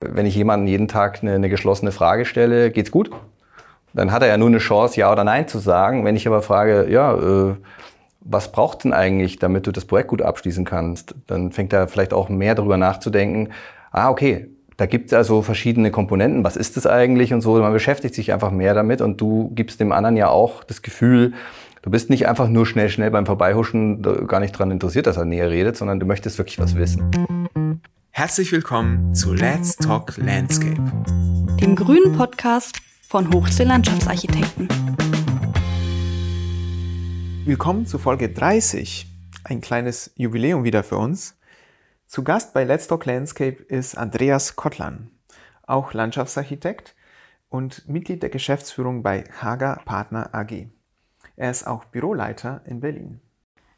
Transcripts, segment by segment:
Wenn ich jemandem jeden Tag eine, eine geschlossene Frage stelle, geht's gut? Dann hat er ja nur eine Chance, ja oder nein zu sagen. Wenn ich aber frage, ja, äh, was braucht denn eigentlich, damit du das Projekt gut abschließen kannst, dann fängt er vielleicht auch mehr darüber nachzudenken, ah, okay, da gibt es also verschiedene Komponenten, was ist das eigentlich und so. Man beschäftigt sich einfach mehr damit und du gibst dem anderen ja auch das Gefühl, du bist nicht einfach nur schnell, schnell beim Vorbeihuschen gar nicht daran interessiert, dass er näher redet, sondern du möchtest wirklich was wissen. Herzlich willkommen zu Let's Talk Landscape, dem grünen Podcast von Hochsee Landschaftsarchitekten. Willkommen zu Folge 30, ein kleines Jubiläum wieder für uns. Zu Gast bei Let's Talk Landscape ist Andreas Kottlan, auch Landschaftsarchitekt und Mitglied der Geschäftsführung bei Hager Partner AG. Er ist auch Büroleiter in Berlin.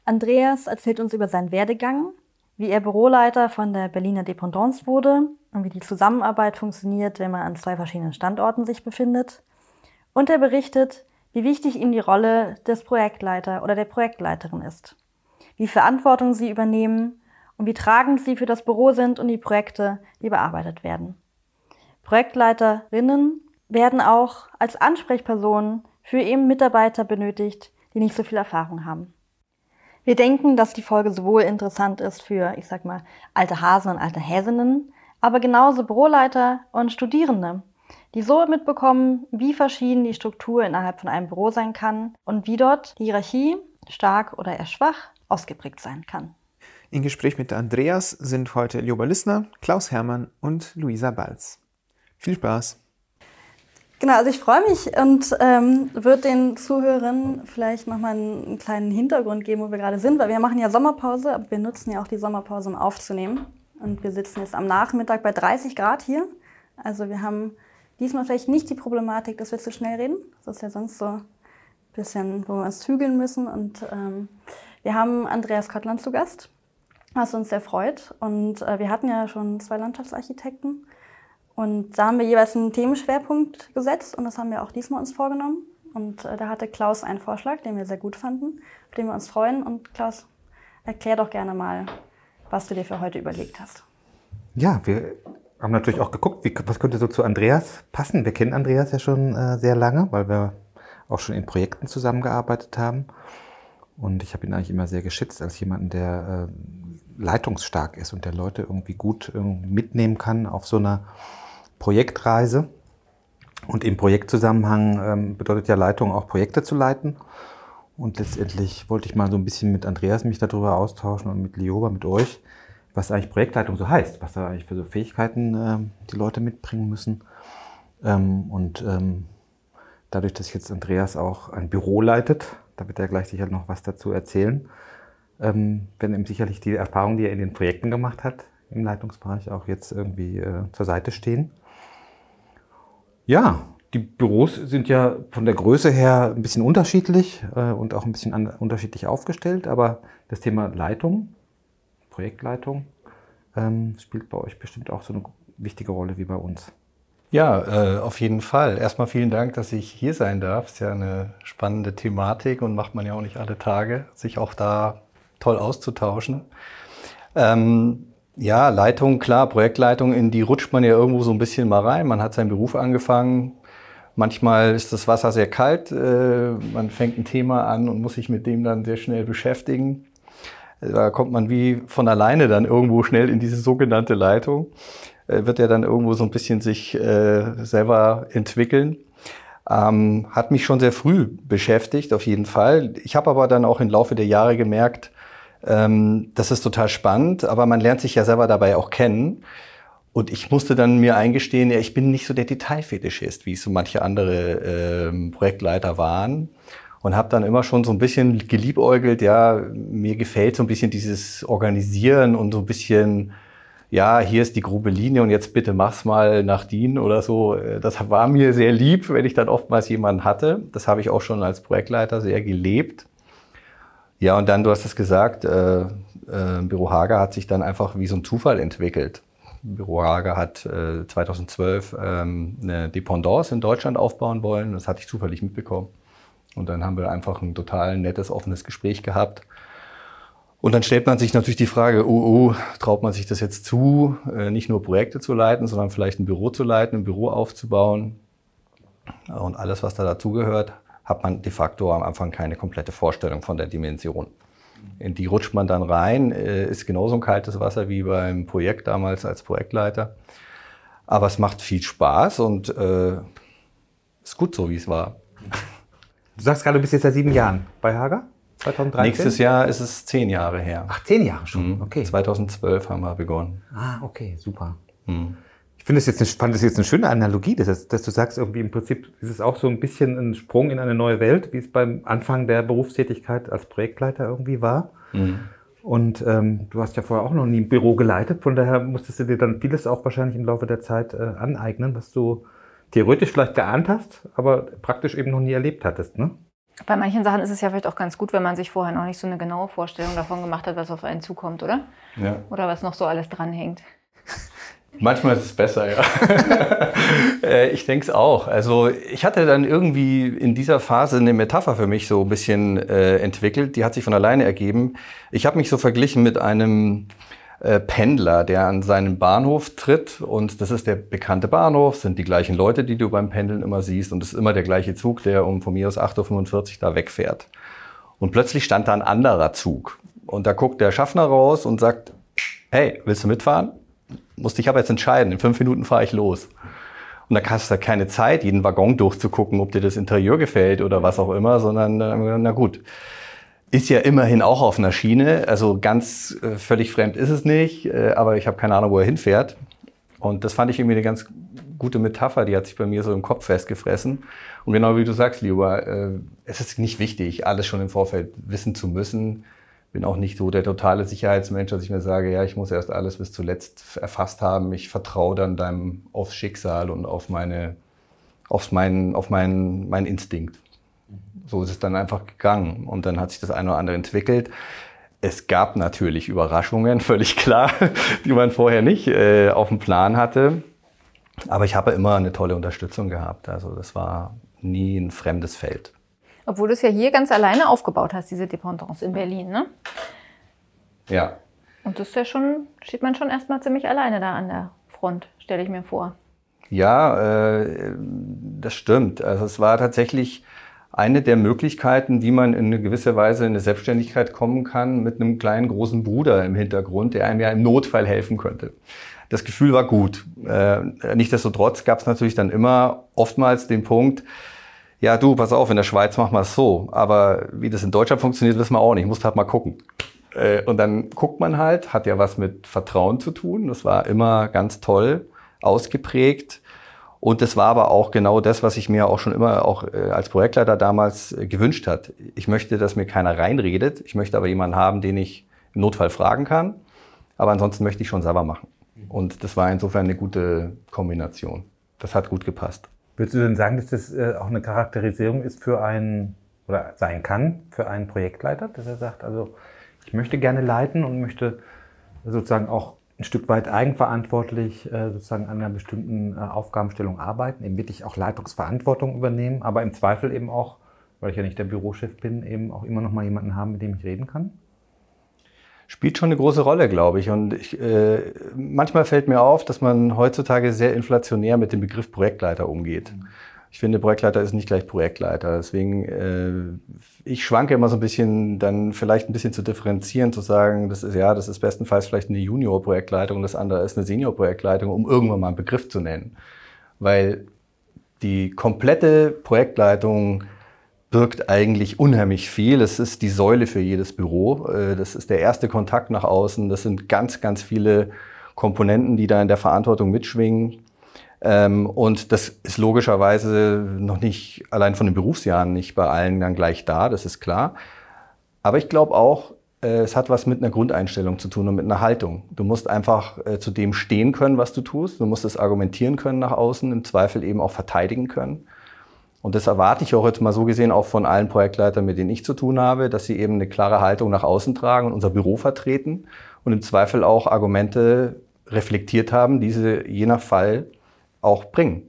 Andreas erzählt uns über seinen Werdegang, wie er Büroleiter von der Berliner Dependance wurde und wie die Zusammenarbeit funktioniert, wenn man an zwei verschiedenen Standorten sich befindet. Und er berichtet, wie wichtig ihm die Rolle des Projektleiter oder der Projektleiterin ist, wie Verantwortung sie übernehmen und wie tragend sie für das Büro sind und die Projekte, die bearbeitet werden. Projektleiterinnen werden auch als Ansprechpersonen für eben Mitarbeiter benötigt, die nicht so viel Erfahrung haben. Wir denken, dass die Folge sowohl interessant ist für, ich sag mal, alte Hasen und alte Häsinnen, aber genauso Büroleiter und Studierende, die so mitbekommen, wie verschieden die Struktur innerhalb von einem Büro sein kann und wie dort die Hierarchie stark oder eher schwach ausgeprägt sein kann. Im Gespräch mit Andreas sind heute Lioba Lissner, Klaus Hermann und Luisa Balz. Viel Spaß! Genau, also ich freue mich und ähm, würde den Zuhörern vielleicht nochmal einen kleinen Hintergrund geben, wo wir gerade sind, weil wir machen ja Sommerpause, aber wir nutzen ja auch die Sommerpause, um aufzunehmen. Und wir sitzen jetzt am Nachmittag bei 30 Grad hier. Also wir haben diesmal vielleicht nicht die Problematik, dass wir zu schnell reden. Das ist ja sonst so ein bisschen, wo wir uns zügeln müssen. Und ähm, wir haben Andreas Kottland zu Gast, was uns sehr freut. Und äh, wir hatten ja schon zwei Landschaftsarchitekten. Und da haben wir jeweils einen Themenschwerpunkt gesetzt und das haben wir auch diesmal uns vorgenommen. Und äh, da hatte Klaus einen Vorschlag, den wir sehr gut fanden, auf den wir uns freuen. Und Klaus, erklär doch gerne mal, was du dir für heute überlegt hast. Ja, wir haben natürlich auch geguckt, wie, was könnte so zu Andreas passen. Wir kennen Andreas ja schon äh, sehr lange, weil wir auch schon in Projekten zusammengearbeitet haben. Und ich habe ihn eigentlich immer sehr geschätzt als jemanden, der äh, leitungsstark ist und der Leute irgendwie gut äh, mitnehmen kann auf so einer Projektreise. Und im Projektzusammenhang ähm, bedeutet ja Leitung auch Projekte zu leiten. Und letztendlich wollte ich mal so ein bisschen mit Andreas mich darüber austauschen und mit Lioba, mit euch, was eigentlich Projektleitung so heißt, was da eigentlich für so Fähigkeiten äh, die Leute mitbringen müssen. Ähm, und ähm, dadurch, dass jetzt Andreas auch ein Büro leitet, da wird er gleich sicher noch was dazu erzählen, ähm, werden ihm sicherlich die Erfahrungen, die er in den Projekten gemacht hat, im Leitungsbereich auch jetzt irgendwie äh, zur Seite stehen. Ja, die Büros sind ja von der Größe her ein bisschen unterschiedlich äh, und auch ein bisschen an, unterschiedlich aufgestellt, aber das Thema Leitung, Projektleitung, ähm, spielt bei euch bestimmt auch so eine wichtige Rolle wie bei uns. Ja, äh, auf jeden Fall. Erstmal vielen Dank, dass ich hier sein darf. Ist ja eine spannende Thematik und macht man ja auch nicht alle Tage, sich auch da toll auszutauschen. Ähm, ja, Leitung, klar, Projektleitung, in die rutscht man ja irgendwo so ein bisschen mal rein. Man hat seinen Beruf angefangen, Manchmal ist das Wasser sehr kalt, äh, man fängt ein Thema an und muss sich mit dem dann sehr schnell beschäftigen. Da kommt man wie von alleine dann irgendwo schnell in diese sogenannte Leitung. Äh, wird ja dann irgendwo so ein bisschen sich äh, selber entwickeln. Ähm, hat mich schon sehr früh beschäftigt, auf jeden Fall. Ich habe aber dann auch im Laufe der Jahre gemerkt, ähm, das ist total spannend, aber man lernt sich ja selber dabei auch kennen. Und ich musste dann mir eingestehen, ja, ich bin nicht so der Detailfetischist, wie es so manche andere ähm, Projektleiter waren. Und habe dann immer schon so ein bisschen geliebäugelt, ja, mir gefällt so ein bisschen dieses Organisieren und so ein bisschen, ja, hier ist die grobe Linie und jetzt bitte mach's mal nach DIN oder so. Das war mir sehr lieb, wenn ich dann oftmals jemanden hatte. Das habe ich auch schon als Projektleiter sehr gelebt. Ja, und dann, du hast es gesagt, äh, äh, Büro Hager hat sich dann einfach wie so ein Zufall entwickelt. Büro Hager hat äh, 2012 ähm, eine Dependance in Deutschland aufbauen wollen. Das hatte ich zufällig mitbekommen. Und dann haben wir einfach ein total nettes, offenes Gespräch gehabt. Und dann stellt man sich natürlich die Frage, oh, oh, traut man sich das jetzt zu, äh, nicht nur Projekte zu leiten, sondern vielleicht ein Büro zu leiten, ein Büro aufzubauen und alles, was da dazugehört, hat man de facto am Anfang keine komplette Vorstellung von der Dimension. In die rutscht man dann rein, äh, ist genauso ein kaltes Wasser wie beim Projekt damals als Projektleiter. Aber es macht viel Spaß und äh, ist gut so, wie es war. Du sagst gerade, du bist jetzt seit sieben Jahren bei Hager? 2013? Nächstes Jahr ist es zehn Jahre her. Ach, zehn Jahre schon, mhm. okay. 2012 haben wir begonnen. Ah, okay, super. Mhm. Ich finde es jetzt, eine, fand das jetzt eine schöne Analogie, dass, dass, du sagst, irgendwie im Prinzip ist es auch so ein bisschen ein Sprung in eine neue Welt, wie es beim Anfang der Berufstätigkeit als Projektleiter irgendwie war. Mhm. Und ähm, du hast ja vorher auch noch nie ein Büro geleitet, von daher musstest du dir dann vieles auch wahrscheinlich im Laufe der Zeit äh, aneignen, was du theoretisch vielleicht geahnt hast, aber praktisch eben noch nie erlebt hattest, ne? Bei manchen Sachen ist es ja vielleicht auch ganz gut, wenn man sich vorher noch nicht so eine genaue Vorstellung davon gemacht hat, was auf einen zukommt, oder? Ja. Oder was noch so alles dranhängt. Manchmal ist es besser, ja. Äh, ich denke es auch. Also ich hatte dann irgendwie in dieser Phase eine Metapher für mich so ein bisschen äh, entwickelt. Die hat sich von alleine ergeben. Ich habe mich so verglichen mit einem äh, Pendler, der an seinen Bahnhof tritt und das ist der bekannte Bahnhof, sind die gleichen Leute, die du beim Pendeln immer siehst und es ist immer der gleiche Zug, der um von mir aus 8.45 Uhr da wegfährt. Und plötzlich stand da ein anderer Zug und da guckt der Schaffner raus und sagt, hey, willst du mitfahren? Musste ich aber jetzt entscheiden, in fünf Minuten fahre ich los. Und da hast du keine Zeit, jeden Waggon durchzugucken, ob dir das Interieur gefällt oder was auch immer, sondern na gut ist ja immerhin auch auf einer Schiene. Also ganz äh, völlig fremd ist es nicht, äh, aber ich habe keine Ahnung, wo er hinfährt. Und das fand ich irgendwie eine ganz gute Metapher, die hat sich bei mir so im Kopf festgefressen. Und genau wie du sagst, lieber, äh, es ist nicht wichtig, alles schon im Vorfeld wissen zu müssen. Bin auch nicht so der totale Sicherheitsmensch, dass ich mir sage, ja, ich muss erst alles bis zuletzt erfasst haben. Ich vertraue dann deinem aufs Schicksal und auf meine, auf meinen, auf meinen, meinen Instinkt so ist es dann einfach gegangen. Und dann hat sich das eine oder andere entwickelt. Es gab natürlich Überraschungen, völlig klar, die man vorher nicht äh, auf dem Plan hatte. Aber ich habe immer eine tolle Unterstützung gehabt. Also das war nie ein fremdes Feld. Obwohl du es ja hier ganz alleine aufgebaut hast, diese Dependance in Berlin, ne? Ja. Und das ist ja schon, steht man schon erstmal ziemlich alleine da an der Front, stelle ich mir vor. Ja, äh, das stimmt. Also es war tatsächlich eine der Möglichkeiten, wie man in eine gewisse Weise in eine Selbstständigkeit kommen kann, mit einem kleinen großen Bruder im Hintergrund, der einem ja im Notfall helfen könnte. Das Gefühl war gut. Äh, Nichtsdestotrotz gab es natürlich dann immer oftmals den Punkt, ja du, pass auf, in der Schweiz machen wir es so, aber wie das in Deutschland funktioniert, wissen wir auch nicht, musst halt mal gucken. Äh, und dann guckt man halt, hat ja was mit Vertrauen zu tun, das war immer ganz toll, ausgeprägt und das war aber auch genau das, was ich mir auch schon immer auch äh, als Projektleiter damals äh, gewünscht hat. Ich möchte, dass mir keiner reinredet. Ich möchte aber jemanden haben, den ich im Notfall fragen kann. Aber ansonsten möchte ich schon selber machen. Und das war insofern eine gute Kombination. Das hat gut gepasst. Würdest du denn sagen, dass das äh, auch eine Charakterisierung ist für einen oder sein kann für einen Projektleiter, dass er sagt, also ich möchte gerne leiten und möchte sozusagen auch ein Stück weit eigenverantwortlich äh, sozusagen an einer bestimmten äh, Aufgabenstellung arbeiten, eben wirklich auch Leitungsverantwortung übernehmen, aber im Zweifel eben auch, weil ich ja nicht der Bürochef bin, eben auch immer noch mal jemanden haben, mit dem ich reden kann? Spielt schon eine große Rolle, glaube ich. Und ich, äh, manchmal fällt mir auf, dass man heutzutage sehr inflationär mit dem Begriff Projektleiter umgeht. Mhm. Ich finde, Projektleiter ist nicht gleich Projektleiter. Deswegen, äh, ich schwanke immer so ein bisschen, dann vielleicht ein bisschen zu differenzieren, zu sagen, das ist ja, das ist bestenfalls vielleicht eine Junior-Projektleitung und das andere ist eine Senior-Projektleitung, um irgendwann mal einen Begriff zu nennen. Weil die komplette Projektleitung birgt eigentlich unheimlich viel. Es ist die Säule für jedes Büro. Äh, das ist der erste Kontakt nach außen. Das sind ganz, ganz viele Komponenten, die da in der Verantwortung mitschwingen. Ähm, und das ist logischerweise noch nicht allein von den Berufsjahren nicht bei allen dann gleich da, das ist klar. Aber ich glaube auch, äh, es hat was mit einer Grundeinstellung zu tun und mit einer Haltung. Du musst einfach äh, zu dem stehen können, was du tust. Du musst es argumentieren können nach außen, im Zweifel eben auch verteidigen können. Und das erwarte ich auch jetzt mal so gesehen auch von allen Projektleitern, mit denen ich zu tun habe, dass sie eben eine klare Haltung nach außen tragen und unser Büro vertreten und im Zweifel auch Argumente reflektiert haben, die sie je nach Fall auch bringen.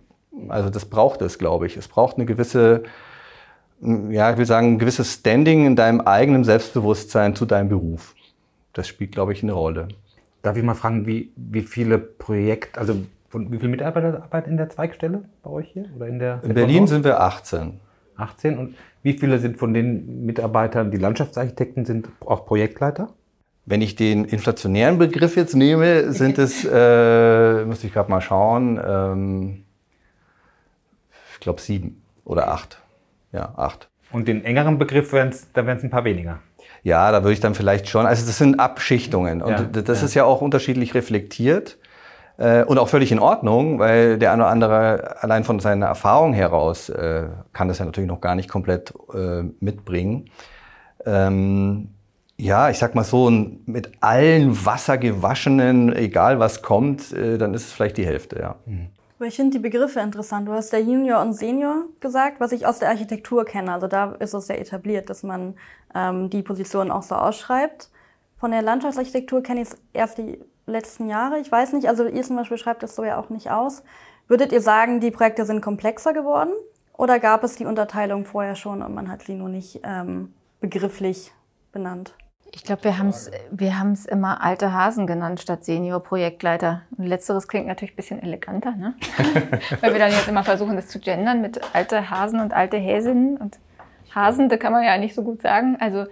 Also das braucht es, glaube ich. Es braucht eine gewisse, ja, ich will sagen, ein gewisses Standing in deinem eigenen Selbstbewusstsein zu deinem Beruf. das spielt, glaube ich, eine Rolle. Darf ich mal fragen, wie, wie viele Projekte, also wie viele Mitarbeiter arbeiten in der Zweigstelle bei euch hier? Oder in, der in Berlin sind wir 18. 18 und wie viele sind von den Mitarbeitern, die Landschaftsarchitekten sind auch Projektleiter? Wenn ich den inflationären Begriff jetzt nehme, sind es, äh, muss ich gerade mal schauen, ähm, ich glaube sieben oder acht. Ja, acht. Und den engeren Begriff wären es, da wären es ein paar weniger. Ja, da würde ich dann vielleicht schon, also das sind Abschichtungen und ja, das ja. ist ja auch unterschiedlich reflektiert äh, und auch völlig in Ordnung, weil der eine oder andere allein von seiner Erfahrung heraus äh, kann das ja natürlich noch gar nicht komplett äh, mitbringen. Ähm, ja, ich sag mal so, mit allen Wasser gewaschenen, egal was kommt, äh, dann ist es vielleicht die Hälfte, ja. Mhm. Aber ich finde die Begriffe interessant. Du hast der Junior und Senior gesagt, was ich aus der Architektur kenne. Also da ist es sehr etabliert, dass man ähm, die Position auch so ausschreibt. Von der Landschaftsarchitektur kenne ich es erst die letzten Jahre. Ich weiß nicht, also ihr zum Beispiel schreibt das so ja auch nicht aus. Würdet ihr sagen, die Projekte sind komplexer geworden? Oder gab es die Unterteilung vorher schon und man hat sie nur nicht ähm, begrifflich benannt? Ich glaube, wir haben es wir haben's immer alte Hasen genannt statt Senior-Projektleiter. Und letzteres klingt natürlich ein bisschen eleganter, ne? Weil wir dann jetzt immer versuchen, das zu gendern mit alte Hasen und alte Häsinnen. Und Hasen, da kann man ja nicht so gut sagen. Also,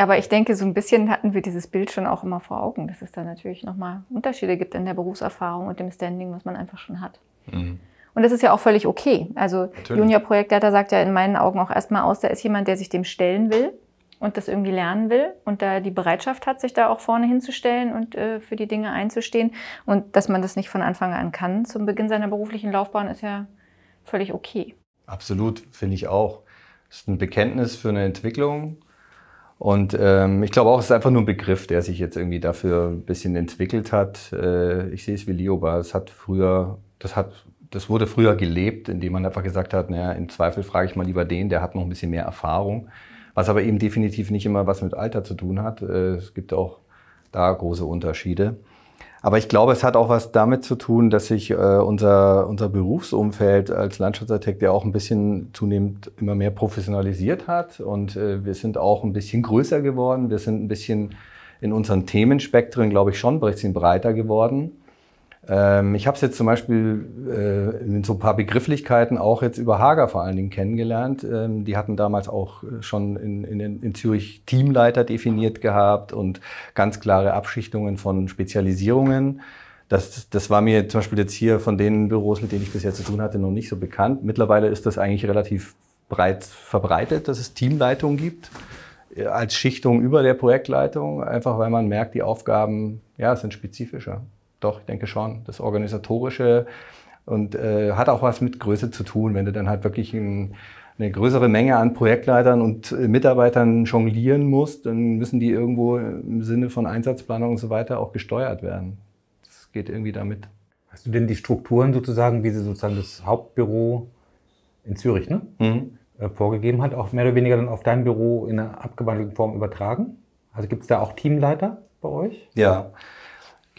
aber ich denke, so ein bisschen hatten wir dieses Bild schon auch immer vor Augen, dass es da natürlich nochmal Unterschiede gibt in der Berufserfahrung und dem Standing, was man einfach schon hat. Mhm. Und das ist ja auch völlig okay. Also Junior-Projektleiter sagt ja in meinen Augen auch erstmal aus, da ist jemand, der sich dem stellen will und das irgendwie lernen will und da die Bereitschaft hat, sich da auch vorne hinzustellen und äh, für die Dinge einzustehen. Und dass man das nicht von Anfang an kann zum Beginn seiner beruflichen Laufbahn, ist ja völlig okay. Absolut, finde ich auch. Das ist ein Bekenntnis für eine Entwicklung. Und ähm, ich glaube auch, es ist einfach nur ein Begriff, der sich jetzt irgendwie dafür ein bisschen entwickelt hat. Äh, ich sehe es wie Lioba. Es hat früher, das hat, das wurde früher gelebt, indem man einfach gesagt hat, naja, im Zweifel frage ich mal lieber den, der hat noch ein bisschen mehr Erfahrung was aber eben definitiv nicht immer was mit Alter zu tun hat. Äh, es gibt auch da große Unterschiede. Aber ich glaube, es hat auch was damit zu tun, dass sich äh, unser, unser Berufsumfeld als Landschaftsarchitekt ja auch ein bisschen zunehmend immer mehr professionalisiert hat. Und äh, wir sind auch ein bisschen größer geworden. Wir sind ein bisschen in unseren Themenspektren, glaube ich, schon ein bisschen breiter geworden. Ähm, ich habe es jetzt zum Beispiel äh, in so ein paar Begrifflichkeiten auch jetzt über Hager vor allen Dingen kennengelernt. Ähm, die hatten damals auch äh, schon in, in, in Zürich Teamleiter definiert gehabt und ganz klare Abschichtungen von Spezialisierungen. Das, das war mir zum Beispiel jetzt hier von den Büros, mit denen ich bisher zu tun hatte, noch nicht so bekannt. Mittlerweile ist das eigentlich relativ breit verbreitet, dass es Teamleitungen gibt äh, als Schichtung über der Projektleitung, einfach weil man merkt, die Aufgaben ja, sind spezifischer. Doch, ich denke schon. Das Organisatorische und äh, hat auch was mit Größe zu tun, wenn du dann halt wirklich ein, eine größere Menge an Projektleitern und äh, Mitarbeitern jonglieren musst, dann müssen die irgendwo im Sinne von Einsatzplanung und so weiter auch gesteuert werden. Das geht irgendwie damit. Hast du denn die Strukturen sozusagen, wie sie sozusagen das Hauptbüro in Zürich ne, mhm. äh, vorgegeben hat, auch mehr oder weniger dann auf dein Büro in einer abgewandelten Form übertragen? Also gibt es da auch Teamleiter bei euch? Ja.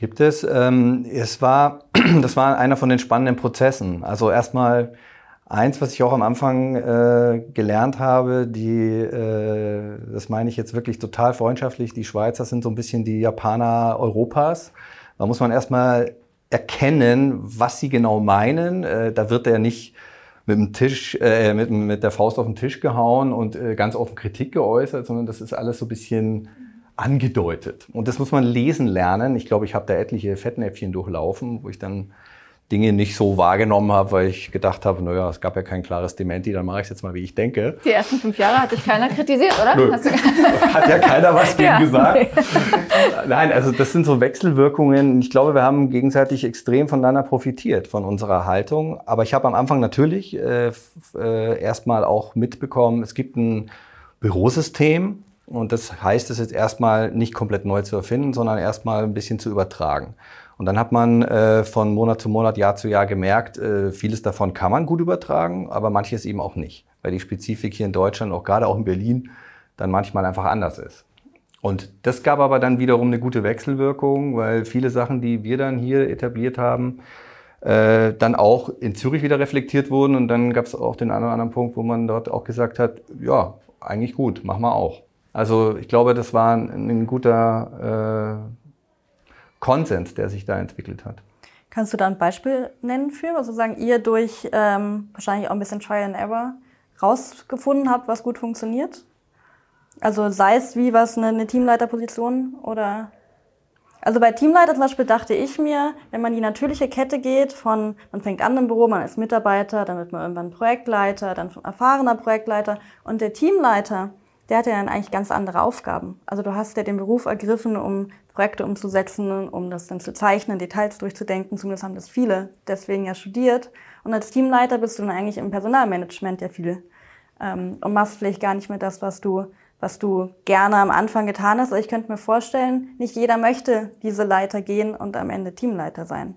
Gibt es. Ähm, es war, das war einer von den spannenden Prozessen. Also erstmal eins, was ich auch am Anfang äh, gelernt habe, die, äh, das meine ich jetzt wirklich total freundschaftlich, die Schweizer sind so ein bisschen die Japaner Europas. Da muss man erstmal erkennen, was sie genau meinen. Äh, da wird er nicht mit dem Tisch, äh, mit, mit der Faust auf den Tisch gehauen und äh, ganz offen Kritik geäußert, sondern das ist alles so ein bisschen angedeutet. Und das muss man lesen lernen. Ich glaube, ich habe da etliche Fettnäpfchen durchlaufen, wo ich dann Dinge nicht so wahrgenommen habe, weil ich gedacht habe, naja, es gab ja kein klares Dementi, dann mache ich es jetzt mal, wie ich denke. Die ersten fünf Jahre hat dich keiner kritisiert, oder? Nö. hat ja keiner was gegen ja, gesagt. Nein, also das sind so Wechselwirkungen. Ich glaube, wir haben gegenseitig extrem voneinander profitiert, von unserer Haltung. Aber ich habe am Anfang natürlich äh, äh, erstmal auch mitbekommen, es gibt ein Bürosystem, und das heißt es jetzt erstmal nicht komplett neu zu erfinden, sondern erstmal ein bisschen zu übertragen. Und dann hat man äh, von Monat zu Monat, Jahr zu Jahr gemerkt, äh, vieles davon kann man gut übertragen, aber manches eben auch nicht, weil die Spezifik hier in Deutschland, auch gerade auch in Berlin, dann manchmal einfach anders ist. Und das gab aber dann wiederum eine gute Wechselwirkung, weil viele Sachen, die wir dann hier etabliert haben, äh, dann auch in Zürich wieder reflektiert wurden. Und dann gab es auch den einen oder anderen Punkt, wo man dort auch gesagt hat, ja, eigentlich gut, machen wir auch. Also ich glaube, das war ein, ein guter äh, Konsens, der sich da entwickelt hat. Kannst du da ein Beispiel nennen für, also sagen, ihr durch ähm, wahrscheinlich auch ein bisschen Trial and Error rausgefunden habt, was gut funktioniert? Also sei es wie was eine, eine Teamleiterposition oder also bei Teamleiter zum Beispiel dachte ich mir, wenn man die natürliche Kette geht von, man fängt an im Büro, man ist Mitarbeiter, dann wird man irgendwann Projektleiter, dann erfahrener Projektleiter und der Teamleiter, der hat ja dann eigentlich ganz andere Aufgaben. Also du hast ja den Beruf ergriffen, um Projekte umzusetzen, um das dann zu zeichnen, Details durchzudenken. Zumindest haben das viele deswegen ja studiert. Und als Teamleiter bist du dann eigentlich im Personalmanagement ja viel ähm, und machst vielleicht gar nicht mehr das, was du was du gerne am Anfang getan hast. Aber ich könnte mir vorstellen, nicht jeder möchte diese Leiter gehen und am Ende Teamleiter sein.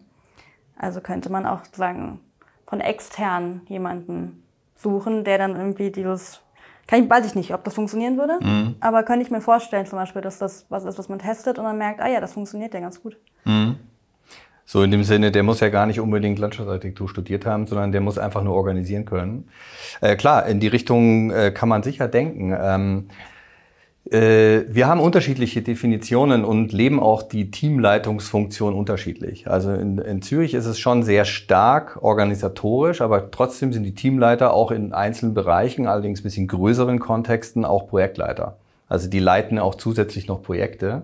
Also könnte man auch sagen, von extern jemanden suchen, der dann irgendwie dieses, kann ich, weiß ich nicht, ob das funktionieren würde, mhm. aber könnte ich mir vorstellen zum Beispiel, dass das was ist, was man testet und dann merkt, ah ja, das funktioniert ja ganz gut. Mhm. So in dem Sinne, der muss ja gar nicht unbedingt Landschaftsarchitektur studiert haben, sondern der muss einfach nur organisieren können. Äh, klar, in die Richtung äh, kann man sicher denken. Ähm, äh, wir haben unterschiedliche Definitionen und leben auch die Teamleitungsfunktion unterschiedlich. Also in, in, Zürich ist es schon sehr stark organisatorisch, aber trotzdem sind die Teamleiter auch in einzelnen Bereichen, allerdings ein bisschen größeren Kontexten, auch Projektleiter. Also die leiten auch zusätzlich noch Projekte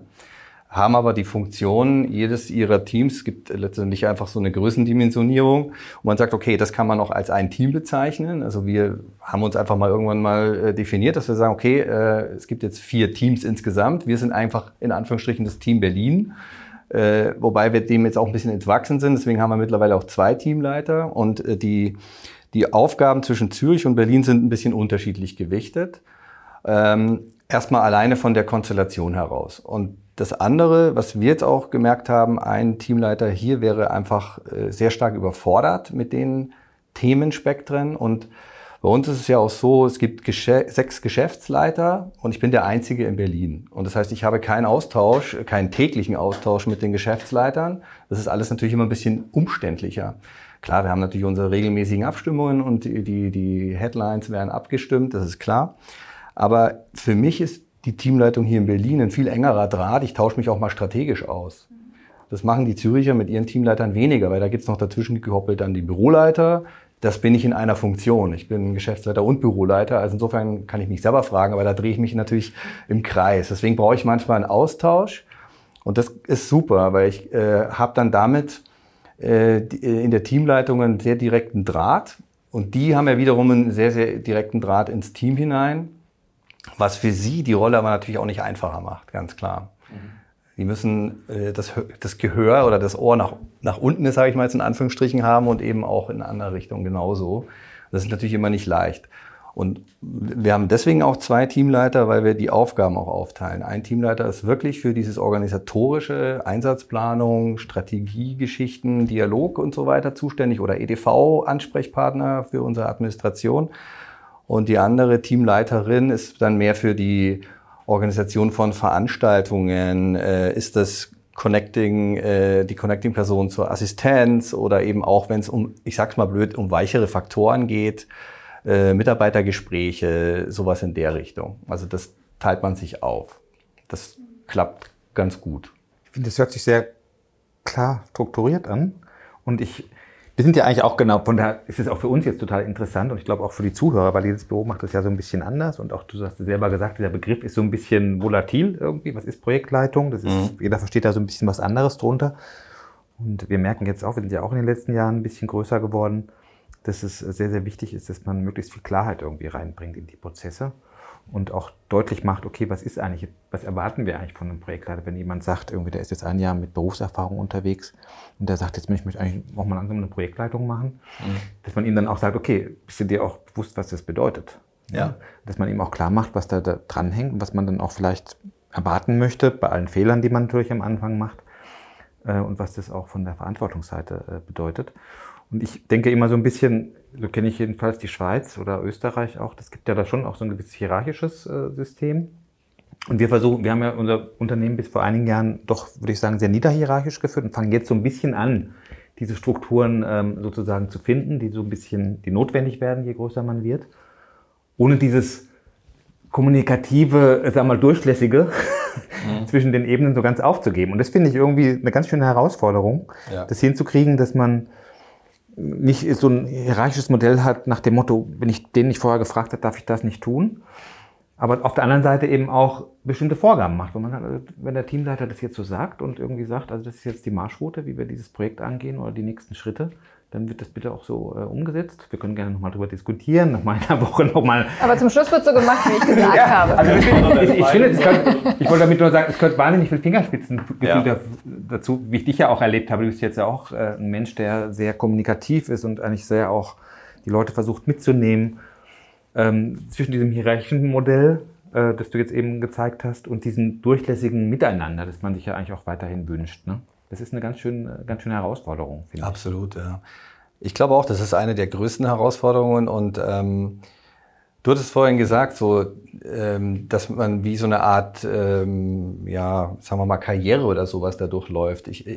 haben aber die Funktion jedes ihrer Teams, gibt letztendlich einfach so eine Größendimensionierung und man sagt, okay, das kann man auch als ein Team bezeichnen. Also wir haben uns einfach mal irgendwann mal äh, definiert, dass wir sagen, okay, äh, es gibt jetzt vier Teams insgesamt. Wir sind einfach in Anführungsstrichen das Team Berlin. Äh, wobei wir dem jetzt auch ein bisschen entwachsen sind. Deswegen haben wir mittlerweile auch zwei Teamleiter und die, die Aufgaben zwischen Zürich und Berlin sind ein bisschen unterschiedlich gewichtet. Ähm, erstmal alleine von der Konstellation heraus. Und das andere, was wir jetzt auch gemerkt haben, ein Teamleiter hier wäre einfach äh, sehr stark überfordert mit den Themenspektren. Und bei uns ist es ja auch so, es gibt sechs Geschäftsleiter und ich bin der Einzige in Berlin. Und das heißt, ich habe keinen Austausch, keinen täglichen Austausch mit den Geschäftsleitern. Das ist alles natürlich immer ein bisschen umständlicher. Klar, wir haben natürlich unsere regelmäßigen Abstimmungen und die, die, die Headlines werden abgestimmt, das ist klar. Aber für mich ist die Teamleitung hier in Berlin ein viel engerer Draht. Ich tausche mich auch mal strategisch aus. Das machen die Züricher mit ihren Teamleitern weniger, weil da gibt's noch dazwischen gekoppelt dann die Büroleiter. Das bin ich in einer Funktion. Ich bin Geschäftsleiter und Büroleiter. Also insofern kann ich mich selber fragen, aber da drehe ich mich natürlich im Kreis. Deswegen brauche ich manchmal einen Austausch. Und das ist super, weil ich äh, habe dann damit äh, in der Teamleitung einen sehr direkten Draht. Und die haben ja wiederum einen sehr, sehr direkten Draht ins Team hinein was für sie die Rolle aber natürlich auch nicht einfacher macht, ganz klar. Mhm. Die müssen äh, das, das Gehör oder das Ohr nach, nach unten, sage ich mal jetzt in Anführungsstrichen, haben und eben auch in andere Richtung genauso. Das ist natürlich immer nicht leicht. Und wir haben deswegen auch zwei Teamleiter, weil wir die Aufgaben auch aufteilen. Ein Teamleiter ist wirklich für dieses organisatorische Einsatzplanung, Strategiegeschichten, Dialog und so weiter zuständig oder EDV-Ansprechpartner für unsere Administration. Und die andere Teamleiterin ist dann mehr für die Organisation von Veranstaltungen. Äh, ist das Connecting, äh, die Connecting-Person zur Assistenz oder eben auch, wenn es um, ich sag's mal blöd, um weichere Faktoren geht, äh, Mitarbeitergespräche, sowas in der Richtung. Also das teilt man sich auf. Das klappt ganz gut. Ich finde, das hört sich sehr klar strukturiert an. Und ich wir sind ja eigentlich auch genau, von daher ist es auch für uns jetzt total interessant und ich glaube auch für die Zuhörer, weil jedes Büro macht das ja so ein bisschen anders und auch du hast selber gesagt, dieser Begriff ist so ein bisschen volatil irgendwie. Was ist Projektleitung? Das ist, mhm. jeder versteht da so ein bisschen was anderes drunter. Und wir merken jetzt auch, wir sind ja auch in den letzten Jahren ein bisschen größer geworden, dass es sehr, sehr wichtig ist, dass man möglichst viel Klarheit irgendwie reinbringt in die Prozesse und auch deutlich macht, okay, was ist eigentlich, was erwarten wir eigentlich von einem Projektleiter, wenn jemand sagt, irgendwie, der ist jetzt ein Jahr mit Berufserfahrung unterwegs und der sagt, jetzt möchte ich eigentlich auch mal langsam eine Projektleitung machen, mhm. dass man ihm dann auch sagt, okay, bist du dir auch bewusst, was das bedeutet? Ja. Dass man ihm auch klar macht, was da, da dranhängt und was man dann auch vielleicht erwarten möchte, bei allen Fehlern, die man natürlich am Anfang macht äh, und was das auch von der Verantwortungsseite äh, bedeutet. Und ich denke immer so ein bisschen, so kenne ich jedenfalls die Schweiz oder Österreich auch, das gibt ja da schon auch so ein gewisses hierarchisches äh, System. Und wir versuchen, wir haben ja unser Unternehmen bis vor einigen Jahren doch, würde ich sagen, sehr niederhierarchisch geführt und fangen jetzt so ein bisschen an, diese Strukturen ähm, sozusagen zu finden, die so ein bisschen, die notwendig werden, je größer man wird. Ohne dieses kommunikative, äh, sag mal, durchlässige mhm. zwischen den Ebenen so ganz aufzugeben. Und das finde ich irgendwie eine ganz schöne Herausforderung, ja. das hinzukriegen, dass man nicht so ein hierarchisches Modell hat nach dem Motto, wenn ich den nicht vorher gefragt habe, darf ich das nicht tun. Aber auf der anderen Seite eben auch bestimmte Vorgaben macht. Wenn, man, wenn der Teamleiter das jetzt so sagt und irgendwie sagt, also das ist jetzt die Marschroute, wie wir dieses Projekt angehen oder die nächsten Schritte, dann wird das bitte auch so äh, umgesetzt. Wir können gerne nochmal drüber diskutieren, nach meiner Woche nochmal. Aber zum Schluss wird so gemacht, wie ich gesagt ja, habe. Also ich, ich, ich finde, könnte, ich wollte damit nur sagen, es gehört wahnsinnig viel Fingerspitzengefühl ja. dazu, wie ich dich ja auch erlebt habe. Du bist jetzt ja auch äh, ein Mensch, der sehr kommunikativ ist und eigentlich sehr auch die Leute versucht mitzunehmen. Ähm, zwischen diesem hierarchischen Modell, äh, das du jetzt eben gezeigt hast, und diesem durchlässigen Miteinander, das man sich ja eigentlich auch weiterhin wünscht. Ne? Das ist eine ganz, schön, ganz schöne Herausforderung, finde ich. Absolut, ja. Ich glaube auch, das ist eine der größten Herausforderungen und ähm, du hattest vorhin gesagt, so, ähm, dass man wie so eine Art, ähm, ja, sagen wir mal, Karriere oder sowas da durchläuft. Ich,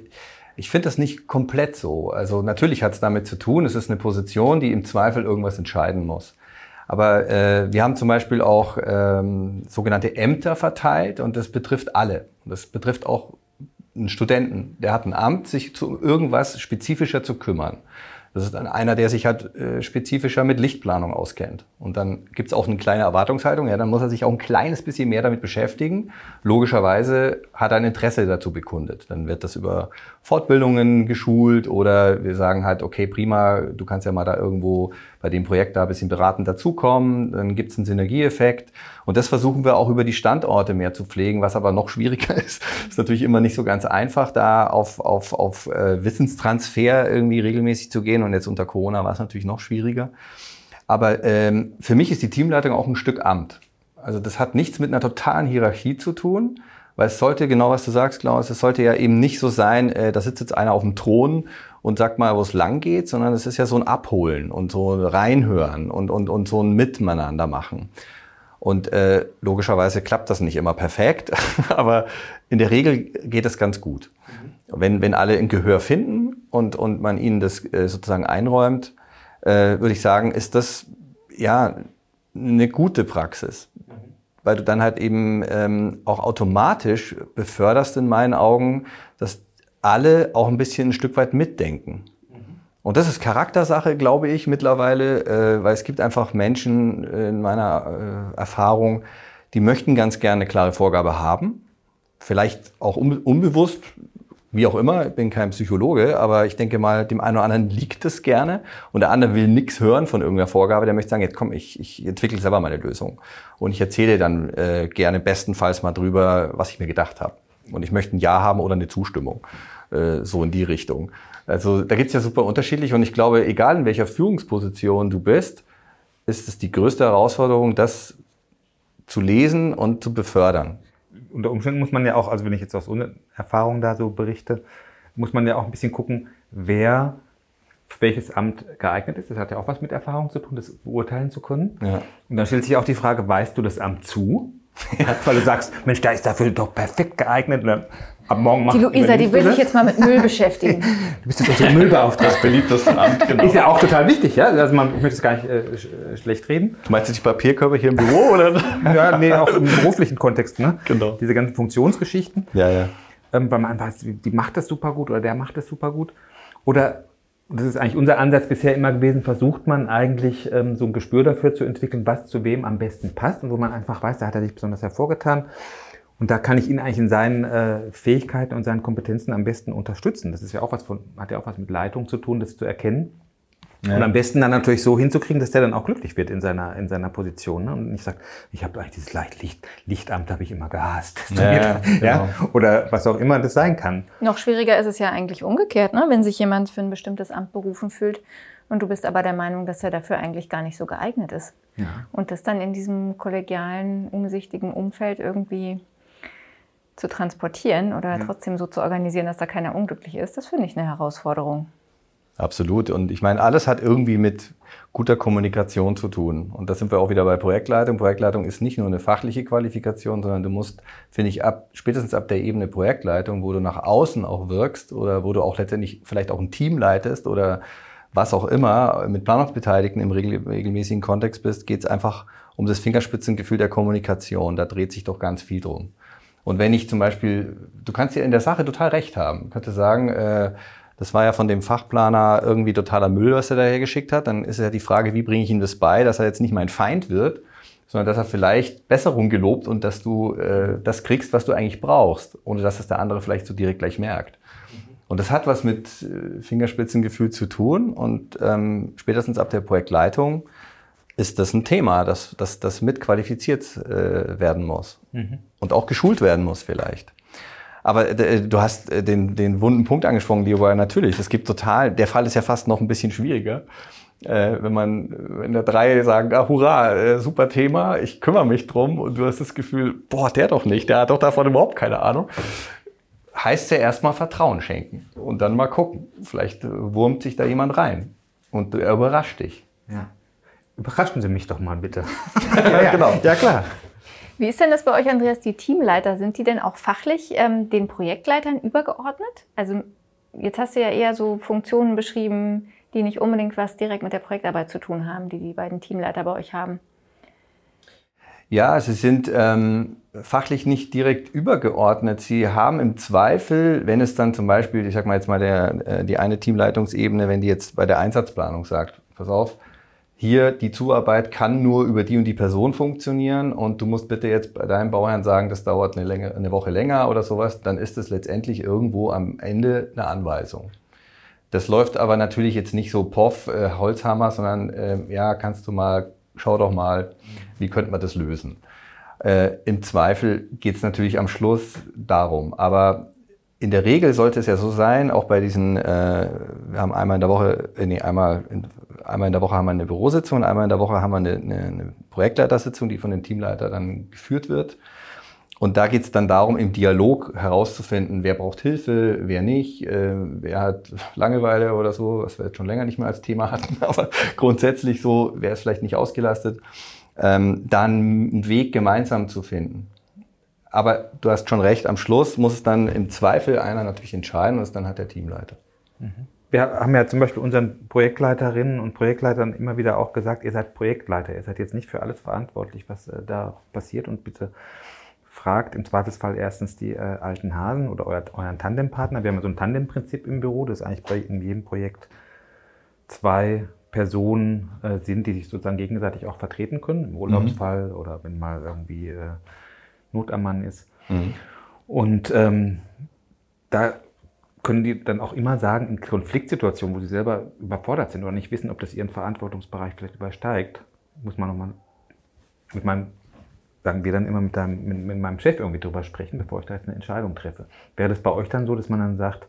ich finde das nicht komplett so. Also natürlich hat es damit zu tun, es ist eine Position, die im Zweifel irgendwas entscheiden muss. Aber äh, wir haben zum Beispiel auch ähm, sogenannte Ämter verteilt und das betrifft alle. Das betrifft auch einen Studenten, der hat ein Amt, sich zu irgendwas spezifischer zu kümmern. Das ist dann einer, der sich halt äh, spezifischer mit Lichtplanung auskennt. Und dann gibt's auch eine kleine Erwartungshaltung. Ja, dann muss er sich auch ein kleines bisschen mehr damit beschäftigen. Logischerweise hat er ein Interesse dazu bekundet. Dann wird das über Fortbildungen geschult oder wir sagen halt, okay, prima, du kannst ja mal da irgendwo bei dem Projekt da ein bisschen beratend dazukommen. Dann gibt's einen Synergieeffekt. Und das versuchen wir auch über die Standorte mehr zu pflegen, was aber noch schwieriger ist. ist natürlich immer nicht so ganz einfach, da auf, auf, auf äh, Wissenstransfer irgendwie regelmäßig zu gehen. Und jetzt unter Corona war es natürlich noch schwieriger. Aber ähm, für mich ist die Teamleitung auch ein Stück Amt. Also das hat nichts mit einer totalen Hierarchie zu tun, weil es sollte, genau was du sagst, Klaus, es sollte ja eben nicht so sein, äh, da sitzt jetzt einer auf dem Thron und sagt mal, wo es lang geht, sondern es ist ja so ein Abholen und so ein Reinhören und, und, und so ein Miteinander machen. Und äh, logischerweise klappt das nicht immer perfekt, aber in der Regel geht es ganz gut. Mhm. Wenn, wenn alle ein Gehör finden und, und man ihnen das äh, sozusagen einräumt, äh, würde ich sagen, ist das ja eine gute Praxis. Mhm. Weil du dann halt eben ähm, auch automatisch beförderst in meinen Augen, dass alle auch ein bisschen ein Stück weit mitdenken. Und das ist Charaktersache, glaube ich, mittlerweile, äh, weil es gibt einfach Menschen in meiner äh, Erfahrung, die möchten ganz gerne eine klare Vorgabe haben. Vielleicht auch un unbewusst, wie auch immer, ich bin kein Psychologe, aber ich denke mal, dem einen oder anderen liegt es gerne und der andere will nichts hören von irgendeiner Vorgabe, der möchte sagen, jetzt komm, ich, ich entwickle selber meine Lösung. Und ich erzähle dann äh, gerne bestenfalls mal drüber, was ich mir gedacht habe. Und ich möchte ein Ja haben oder eine Zustimmung, äh, so in die Richtung. Also da gibt's ja super unterschiedlich und ich glaube, egal in welcher Führungsposition du bist, ist es die größte Herausforderung, das zu lesen und zu befördern. Unter Umständen muss man ja auch, also wenn ich jetzt aus Erfahrung da so berichte, muss man ja auch ein bisschen gucken, wer für welches Amt geeignet ist. Das hat ja auch was mit Erfahrung zu tun, das beurteilen zu können. Ja. Und dann stellt sich auch die Frage, weißt du das Amt zu? Ja. Weil du sagst, Mensch, der ist dafür doch perfekt geeignet. Ne? ab morgen machen. Die Luisa, die will sich jetzt mal mit Müll beschäftigen. du bist jetzt unsere Müllbeauftragte. beliebteste Amt, genau. Ist ja auch total wichtig, ja. Also man, ich möchte es gar nicht äh, sch äh, schlecht reden. Du meinst die Papierkörper hier im Büro, oder? ja, nee, auch im beruflichen Kontext, ne? Genau. Diese ganzen Funktionsgeschichten. Ja, ja. Ähm, weil man weiß, die macht das super gut oder der macht das super gut. Oder das ist eigentlich unser Ansatz bisher immer gewesen, versucht man eigentlich ähm, so ein Gespür dafür zu entwickeln, was zu wem am besten passt und wo man einfach weiß, da hat er sich besonders hervorgetan. Und da kann ich ihn eigentlich in seinen äh, Fähigkeiten und seinen Kompetenzen am besten unterstützen. Das ist ja auch was von, hat ja auch was mit Leitung zu tun, das zu erkennen. Ja. Und am besten dann natürlich so hinzukriegen, dass der dann auch glücklich wird in seiner, in seiner Position. Ne? Und nicht sagt, ich habe eigentlich dieses Licht, Lichtamt habe ich immer gehasst. Ja, ja, genau. Oder was auch immer das sein kann. Noch schwieriger ist es ja eigentlich umgekehrt, ne? wenn sich jemand für ein bestimmtes Amt berufen fühlt und du bist aber der Meinung, dass er dafür eigentlich gar nicht so geeignet ist. Ja. Und das dann in diesem kollegialen, umsichtigen Umfeld irgendwie zu transportieren oder ja. trotzdem so zu organisieren, dass da keiner unglücklich ist, das finde ich eine Herausforderung. Absolut. Und ich meine, alles hat irgendwie mit guter Kommunikation zu tun. Und da sind wir auch wieder bei Projektleitung. Projektleitung ist nicht nur eine fachliche Qualifikation, sondern du musst, finde ich, ab, spätestens ab der Ebene Projektleitung, wo du nach außen auch wirkst oder wo du auch letztendlich vielleicht auch ein Team leitest oder was auch immer, mit Planungsbeteiligten im regelmäßigen Kontext bist, geht es einfach um das Fingerspitzengefühl der Kommunikation. Da dreht sich doch ganz viel drum. Und wenn ich zum Beispiel, du kannst ja in der Sache total recht haben. Du könntest sagen, äh, das war ja von dem Fachplaner irgendwie totaler Müll, was er daher geschickt hat. Dann ist ja die Frage, wie bringe ich ihm das bei, dass er jetzt nicht mein Feind wird, sondern dass er vielleicht Besserung gelobt und dass du äh, das kriegst, was du eigentlich brauchst, ohne dass es der andere vielleicht so direkt gleich merkt. Und das hat was mit äh, Fingerspitzengefühl zu tun. Und ähm, spätestens ab der Projektleitung ist das ein Thema, dass das, das mitqualifiziert äh, werden muss mhm. und auch geschult werden muss vielleicht. Aber äh, du hast äh, den, den wunden Punkt angesprochen, Leo, natürlich. Es gibt total, der Fall ist ja fast noch ein bisschen schwieriger. Äh, wenn man in der drei sagen, ah, hurra, äh, super Thema, ich kümmere mich drum und du hast das Gefühl, boah, der doch nicht, der hat doch davon überhaupt keine Ahnung heißt ja erstmal Vertrauen schenken und dann mal gucken. Vielleicht äh, wurmt sich da jemand rein und er überrascht dich. Ja. Überraschen Sie mich doch mal bitte. ja, ja, genau. Ja, klar. Wie ist denn das bei euch, Andreas? Die Teamleiter, sind die denn auch fachlich ähm, den Projektleitern übergeordnet? Also jetzt hast du ja eher so Funktionen beschrieben, die nicht unbedingt was direkt mit der Projektarbeit zu tun haben, die die beiden Teamleiter bei euch haben. Ja, sie sind ähm, fachlich nicht direkt übergeordnet. Sie haben im Zweifel, wenn es dann zum Beispiel, ich sag mal jetzt mal der, äh, die eine Teamleitungsebene, wenn die jetzt bei der Einsatzplanung sagt, pass auf, hier die Zuarbeit kann nur über die und die Person funktionieren und du musst bitte jetzt bei deinem Bauherrn sagen, das dauert eine, Länge, eine Woche länger oder sowas, dann ist es letztendlich irgendwo am Ende eine Anweisung. Das läuft aber natürlich jetzt nicht so poff, äh, Holzhammer, sondern äh, ja, kannst du mal, schau doch mal, wie könnte man das lösen. Äh, Im Zweifel geht es natürlich am Schluss darum. Aber in der Regel sollte es ja so sein, auch bei diesen, äh, wir haben einmal in der Woche, äh, nee, einmal in, einmal in der Woche haben wir eine Bürositzung und einmal in der Woche haben wir eine, eine, eine Projektleitersitzung, die von dem Teamleiter dann geführt wird. Und da geht es dann darum, im Dialog herauszufinden, wer braucht Hilfe, wer nicht, äh, wer hat Langeweile oder so, was wir jetzt schon länger nicht mehr als Thema hatten, aber grundsätzlich so, wer ist vielleicht nicht ausgelastet ähm, dann einen Weg gemeinsam zu finden. Aber du hast schon recht, am Schluss muss es dann im Zweifel einer natürlich entscheiden und es dann hat der Teamleiter. Mhm. Wir haben ja zum Beispiel unseren Projektleiterinnen und Projektleitern immer wieder auch gesagt, ihr seid Projektleiter, ihr seid jetzt nicht für alles verantwortlich, was äh, da passiert und bitte fragt im Zweifelsfall erstens die äh, alten Hasen oder euer, euren Tandempartner. Wir haben so ein Tandemprinzip im Büro, das eigentlich bei in jedem Projekt zwei Personen äh, sind, die sich sozusagen gegenseitig auch vertreten können, im Urlaubsfall mhm. oder wenn mal irgendwie äh, Not am Mann ist. Mhm. Und ähm, da können die dann auch immer sagen, in Konfliktsituationen, wo sie selber überfordert sind oder nicht wissen, ob das ihren Verantwortungsbereich vielleicht übersteigt, muss man nochmal mit meinem, sagen wir dann immer mit, deinem, mit, mit meinem Chef irgendwie drüber sprechen, bevor ich da jetzt eine Entscheidung treffe. Wäre das bei euch dann so, dass man dann sagt,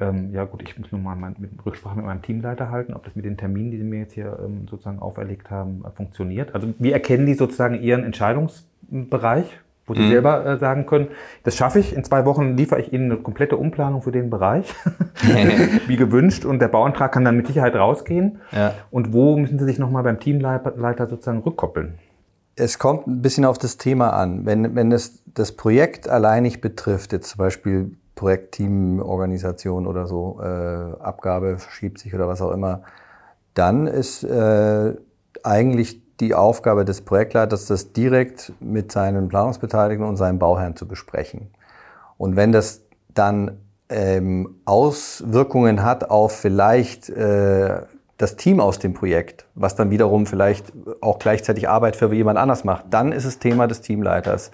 ähm, ja gut, ich muss nur mal mit Rücksprache mit meinem Teamleiter halten, ob das mit den Terminen, die sie mir jetzt hier ähm, sozusagen auferlegt haben, äh, funktioniert. Also wie erkennen die sozusagen ihren Entscheidungsbereich, wo sie mhm. selber äh, sagen können, das schaffe ich, in zwei Wochen liefere ich Ihnen eine komplette Umplanung für den Bereich, wie gewünscht, und der Bauantrag kann dann mit Sicherheit rausgehen. Ja. Und wo müssen Sie sich nochmal beim Teamleiter sozusagen rückkoppeln? Es kommt ein bisschen auf das Thema an. Wenn, wenn es das Projekt alleinig betrifft, jetzt zum Beispiel Projektteamorganisation oder so, äh, Abgabe verschiebt sich oder was auch immer, dann ist äh, eigentlich die Aufgabe des Projektleiters, das direkt mit seinen Planungsbeteiligten und seinem Bauherrn zu besprechen. Und wenn das dann ähm, Auswirkungen hat auf vielleicht äh, das Team aus dem Projekt, was dann wiederum vielleicht auch gleichzeitig Arbeit für jemand anders macht, dann ist es Thema des Teamleiters.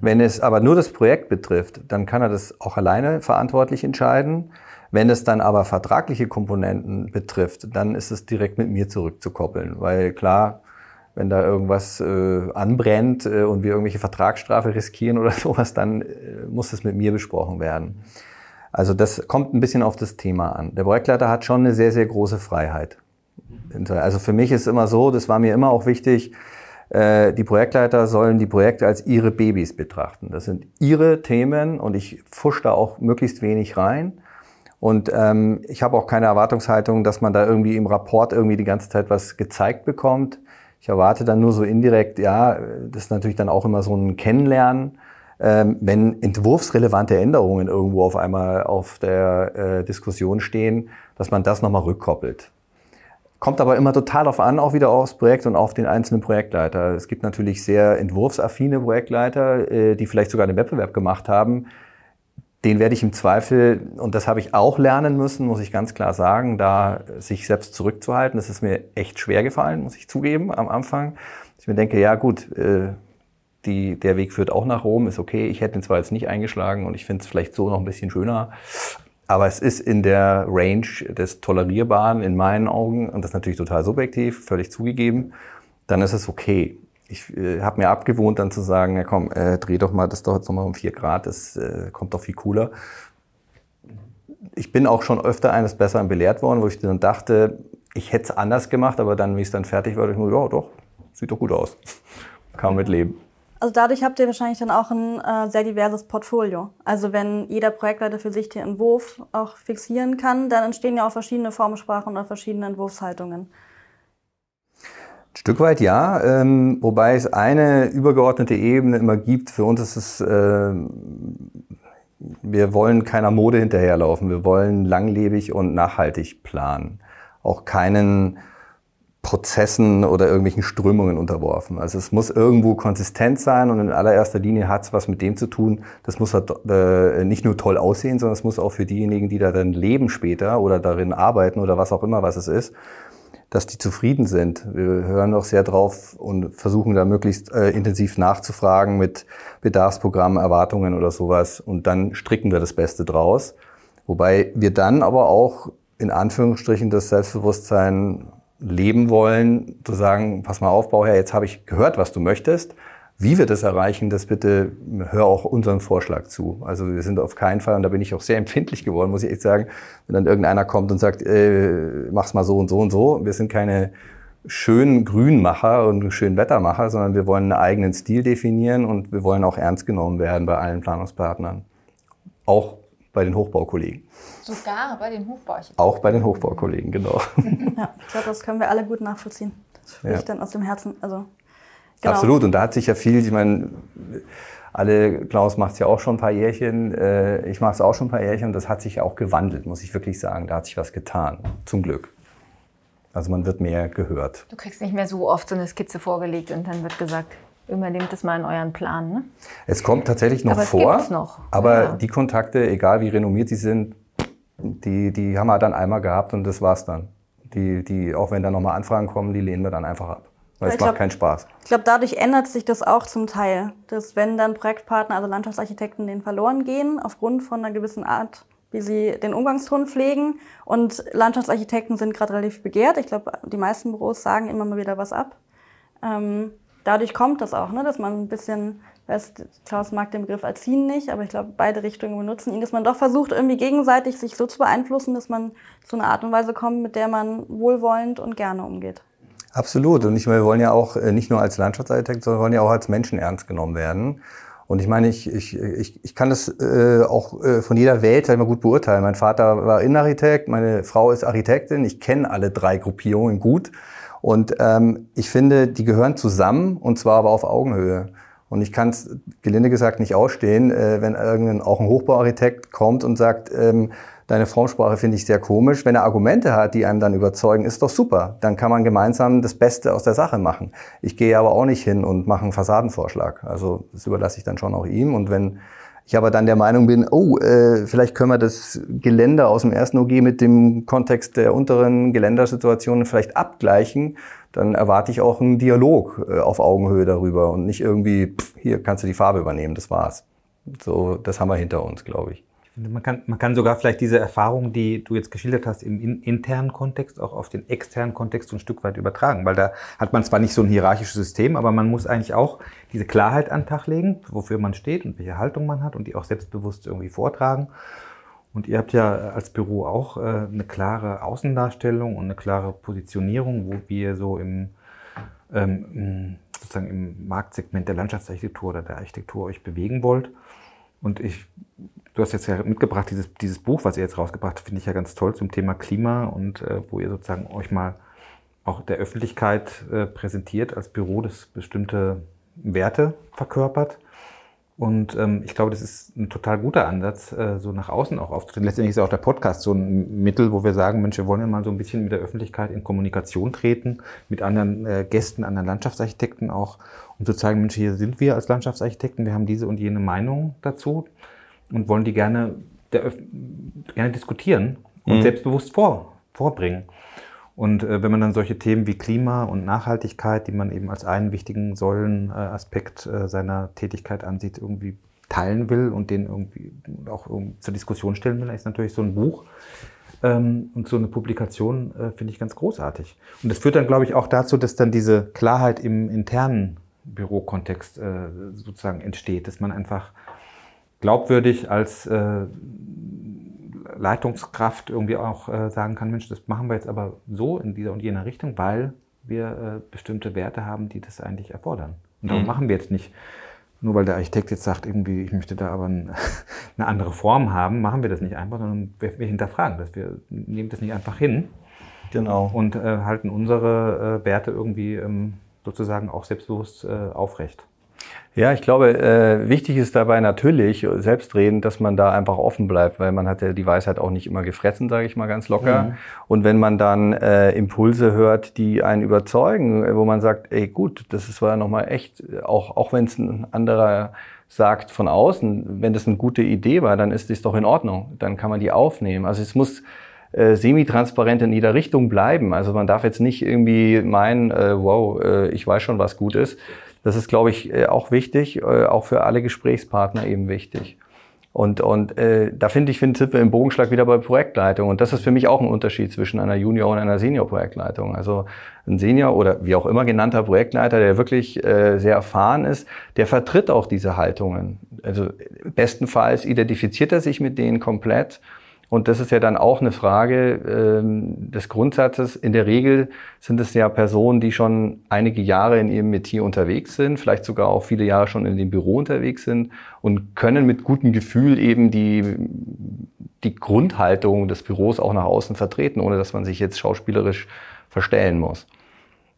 Wenn es aber nur das Projekt betrifft, dann kann er das auch alleine verantwortlich entscheiden. Wenn es dann aber vertragliche Komponenten betrifft, dann ist es direkt mit mir zurückzukoppeln, weil klar, wenn da irgendwas äh, anbrennt äh, und wir irgendwelche Vertragsstrafe riskieren oder sowas, dann äh, muss es mit mir besprochen werden. Also das kommt ein bisschen auf das Thema an. Der Projektleiter hat schon eine sehr, sehr große Freiheit. Also für mich ist immer so, das war mir immer auch wichtig, äh, die Projektleiter sollen die Projekte als ihre Babys betrachten. Das sind ihre Themen und ich fusch da auch möglichst wenig rein. Und ähm, ich habe auch keine Erwartungshaltung, dass man da irgendwie im Rapport irgendwie die ganze Zeit was gezeigt bekommt. Ich erwarte dann nur so indirekt, ja, das ist natürlich dann auch immer so ein Kennenlernen, ähm, wenn entwurfsrelevante Änderungen irgendwo auf einmal auf der äh, Diskussion stehen, dass man das nochmal rückkoppelt. Kommt aber immer total darauf an, auch wieder aufs Projekt und auf den einzelnen Projektleiter. Es gibt natürlich sehr entwurfsaffine Projektleiter, äh, die vielleicht sogar den Wettbewerb gemacht haben. Den werde ich im Zweifel, und das habe ich auch lernen müssen, muss ich ganz klar sagen, da sich selbst zurückzuhalten. Das ist mir echt schwer gefallen, muss ich zugeben, am Anfang. Ich mir denke, ja gut, äh, die, der Weg führt auch nach Rom, ist okay. Ich hätte ihn zwar jetzt nicht eingeschlagen und ich finde es vielleicht so noch ein bisschen schöner, aber es ist in der Range des Tolerierbaren in meinen Augen, und das ist natürlich total subjektiv, völlig zugegeben, dann ist es okay. Ich äh, habe mir abgewohnt, dann zu sagen, ja komm, äh, dreh doch mal das doch jetzt nochmal um vier Grad, das äh, kommt doch viel cooler. Ich bin auch schon öfter eines Besseren belehrt worden, wo ich dann dachte, ich hätte es anders gemacht, aber dann, wie es dann fertig war, ich mir, ja doch, sieht doch gut aus. Kann mit leben. Also dadurch habt ihr wahrscheinlich dann auch ein äh, sehr diverses Portfolio. Also wenn jeder Projektleiter für sich den Entwurf auch fixieren kann, dann entstehen ja auch verschiedene Formensprachen oder verschiedene Entwurfshaltungen. Stück weit ja, ähm, wobei es eine übergeordnete Ebene immer gibt. Für uns ist es, äh, wir wollen keiner Mode hinterherlaufen. Wir wollen langlebig und nachhaltig planen. Auch keinen Prozessen oder irgendwelchen Strömungen unterworfen. Also es muss irgendwo konsistent sein und in allererster Linie hat es was mit dem zu tun, das muss halt, äh, nicht nur toll aussehen, sondern es muss auch für diejenigen, die da dann leben später oder darin arbeiten oder was auch immer, was es ist, dass die zufrieden sind. Wir hören auch sehr drauf und versuchen da möglichst äh, intensiv nachzufragen mit Bedarfsprogrammen, Erwartungen oder sowas und dann stricken wir das Beste draus. Wobei wir dann aber auch in Anführungsstrichen das Selbstbewusstsein leben wollen, zu sagen, pass mal auf, Bauherr, jetzt habe ich gehört, was du möchtest. Wie wir das erreichen, das bitte hör auch unseren Vorschlag zu. Also wir sind auf keinen Fall, und da bin ich auch sehr empfindlich geworden, muss ich echt sagen, wenn dann irgendeiner kommt und sagt, äh, mach's mal so und so und so. Wir sind keine schönen Grünmacher und schönen Wettermacher, sondern wir wollen einen eigenen Stil definieren und wir wollen auch ernst genommen werden bei allen Planungspartnern. Auch bei den Hochbaukollegen. Sogar bei den Hochbauarchitekten. Auch bei den Hochbaukollegen, genau. Ja, ich glaube, das können wir alle gut nachvollziehen. Das fühle ich dann aus dem Herzen. Also, genau. Absolut. Und da hat sich ja viel, ich meine, alle, Klaus macht es ja auch schon ein paar Jährchen, äh, ich mache es auch schon ein paar Jährchen und das hat sich ja auch gewandelt, muss ich wirklich sagen. Da hat sich was getan, zum Glück. Also man wird mehr gehört. Du kriegst nicht mehr so oft so eine Skizze vorgelegt und dann wird gesagt, Übernehmt das mal in euren Plan. Ne? Es kommt tatsächlich noch aber vor. Es noch. Aber ja. die Kontakte, egal wie renommiert sie sind, die, die haben wir dann einmal gehabt und das war's dann. Die, die, auch wenn da nochmal Anfragen kommen, die lehnen wir dann einfach ab. Weil ich es macht glaub, keinen Spaß. Ich glaube, dadurch ändert sich das auch zum Teil. Dass wenn dann Projektpartner, also Landschaftsarchitekten, den verloren gehen, aufgrund von einer gewissen Art, wie sie den Umgangston pflegen. Und Landschaftsarchitekten sind gerade relativ begehrt. Ich glaube, die meisten Büros sagen immer mal wieder was ab. Ähm, dadurch kommt das auch, ne, dass man ein bisschen, weiß, Klaus mag den Begriff erziehen nicht, aber ich glaube, beide Richtungen benutzen ihn, dass man doch versucht, irgendwie gegenseitig sich so zu beeinflussen, dass man zu einer Art und Weise kommt, mit der man wohlwollend und gerne umgeht. Absolut. Und ich meine, wir wollen ja auch äh, nicht nur als Landschaftsarchitekt, sondern wir wollen ja auch als Menschen ernst genommen werden. Und ich meine, ich, ich, ich, ich kann das äh, auch äh, von jeder Welt sag ich gut beurteilen. Mein Vater war Innenarchitekt, meine Frau ist Architektin. Ich kenne alle drei Gruppierungen gut. Und ähm, ich finde, die gehören zusammen und zwar aber auf Augenhöhe. Und ich kann es gelinde gesagt nicht ausstehen, äh, wenn irgendein auch ein Hochbauarchitekt kommt und sagt, ähm, deine Formsprache finde ich sehr komisch. Wenn er Argumente hat, die einem dann überzeugen, ist doch super. Dann kann man gemeinsam das Beste aus der Sache machen. Ich gehe aber auch nicht hin und mache einen Fassadenvorschlag. Also das überlasse ich dann schon auch ihm. Und wenn ich aber dann der Meinung bin, oh, äh, vielleicht können wir das Geländer aus dem ersten OG mit dem Kontext der unteren Geländersituationen vielleicht abgleichen, dann erwarte ich auch einen Dialog äh, auf Augenhöhe darüber und nicht irgendwie, pff, hier kannst du die Farbe übernehmen, das war's. So, das haben wir hinter uns, glaube ich. Man kann, man kann sogar vielleicht diese Erfahrung, die du jetzt geschildert hast, im in, internen Kontext auch auf den externen Kontext so ein Stück weit übertragen, weil da hat man zwar nicht so ein hierarchisches System, aber man muss eigentlich auch diese Klarheit an den Tag legen, wofür man steht und welche Haltung man hat und die auch selbstbewusst irgendwie vortragen. Und ihr habt ja als Büro auch äh, eine klare Außendarstellung und eine klare Positionierung, wo wir so im, ähm, sozusagen im Marktsegment der Landschaftsarchitektur oder der Architektur euch bewegen wollt. Und ich, du hast jetzt ja mitgebracht, dieses, dieses Buch, was ihr jetzt rausgebracht habt, finde ich ja ganz toll zum Thema Klima und äh, wo ihr sozusagen euch mal auch der Öffentlichkeit äh, präsentiert als Büro, das bestimmte Werte verkörpert. Und ähm, ich glaube, das ist ein total guter Ansatz, äh, so nach außen auch aufzutreten. Letztendlich ist auch der Podcast so ein Mittel, wo wir sagen, Mensch, wir wollen ja mal so ein bisschen mit der Öffentlichkeit in Kommunikation treten, mit anderen äh, Gästen, anderen Landschaftsarchitekten auch, um zu zeigen, Mensch, hier sind wir als Landschaftsarchitekten, wir haben diese und jene Meinung dazu und wollen die gerne, gerne diskutieren und mhm. selbstbewusst vor, vorbringen. Und äh, wenn man dann solche Themen wie Klima und Nachhaltigkeit, die man eben als einen wichtigen Säulenaspekt äh, seiner Tätigkeit ansieht, irgendwie teilen will und den irgendwie auch zur Diskussion stellen will, ist natürlich so ein Buch ähm, und so eine Publikation äh, finde ich ganz großartig. Und das führt dann, glaube ich, auch dazu, dass dann diese Klarheit im internen Bürokontext äh, sozusagen entsteht, dass man einfach glaubwürdig als äh, Leitungskraft irgendwie auch äh, sagen kann, Mensch, das machen wir jetzt aber so in dieser und jener Richtung, weil wir äh, bestimmte Werte haben, die das eigentlich erfordern. Und darum mhm. machen wir jetzt nicht, nur weil der Architekt jetzt sagt, irgendwie, ich möchte da aber ein, eine andere Form haben, machen wir das nicht einfach, sondern wir, wir hinterfragen das. Wir nehmen das nicht einfach hin. Genau. Und äh, halten unsere äh, Werte irgendwie ähm, sozusagen auch selbstbewusst äh, aufrecht. Ja, ich glaube, äh, wichtig ist dabei natürlich selbstredend, dass man da einfach offen bleibt, weil man hat ja die Weisheit auch nicht immer gefressen, sage ich mal ganz locker. Mhm. Und wenn man dann äh, Impulse hört, die einen überzeugen, wo man sagt, ey gut, das ist war nochmal echt, auch, auch wenn es ein anderer sagt von außen, wenn das eine gute Idee war, dann ist das doch in Ordnung. Dann kann man die aufnehmen. Also es muss äh, semi-transparent in jeder Richtung bleiben. Also man darf jetzt nicht irgendwie meinen, äh, wow, äh, ich weiß schon, was gut ist das ist, glaube ich, äh, auch wichtig, äh, auch für alle Gesprächspartner eben wichtig. Und, und äh, da finde ich, sind wir im Bogenschlag wieder bei Projektleitung. Und das ist für mich auch ein Unterschied zwischen einer Junior- und einer Senior-Projektleitung. Also ein Senior oder wie auch immer genannter Projektleiter, der wirklich äh, sehr erfahren ist, der vertritt auch diese Haltungen. Also bestenfalls identifiziert er sich mit denen komplett und das ist ja dann auch eine Frage ähm, des Grundsatzes. In der Regel sind es ja Personen, die schon einige Jahre in ihrem Metier unterwegs sind, vielleicht sogar auch viele Jahre schon in dem Büro unterwegs sind und können mit gutem Gefühl eben die, die Grundhaltung des Büros auch nach außen vertreten, ohne dass man sich jetzt schauspielerisch verstellen muss.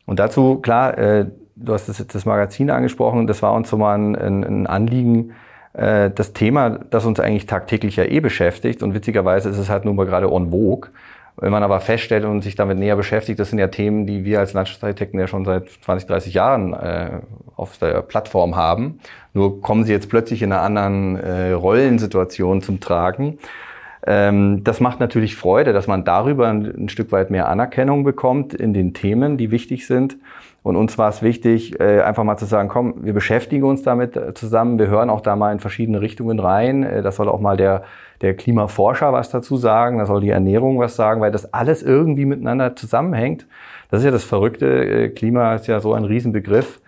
Und dazu, klar, äh, du hast das, das Magazin angesprochen, das war uns so mal ein, ein Anliegen, äh, das Thema, das uns eigentlich tagtäglich ja eh beschäftigt und witzigerweise ist es halt nun mal gerade en vogue. Wenn man aber feststellt und sich damit näher beschäftigt, das sind ja Themen, die wir als Landschaftsarchitekten ja schon seit 20, 30 Jahren äh, auf der Plattform haben. Nur kommen sie jetzt plötzlich in einer anderen äh, Rollensituation zum Tragen. Ähm, das macht natürlich Freude, dass man darüber ein, ein Stück weit mehr Anerkennung bekommt in den Themen, die wichtig sind. Und uns war es wichtig, äh, einfach mal zu sagen, komm, wir beschäftigen uns damit äh, zusammen, wir hören auch da mal in verschiedene Richtungen rein. Äh, das soll auch mal der, der Klimaforscher was dazu sagen, da soll die Ernährung was sagen, weil das alles irgendwie miteinander zusammenhängt. Das ist ja das Verrückte. Klima ist ja so ein Riesenbegriff.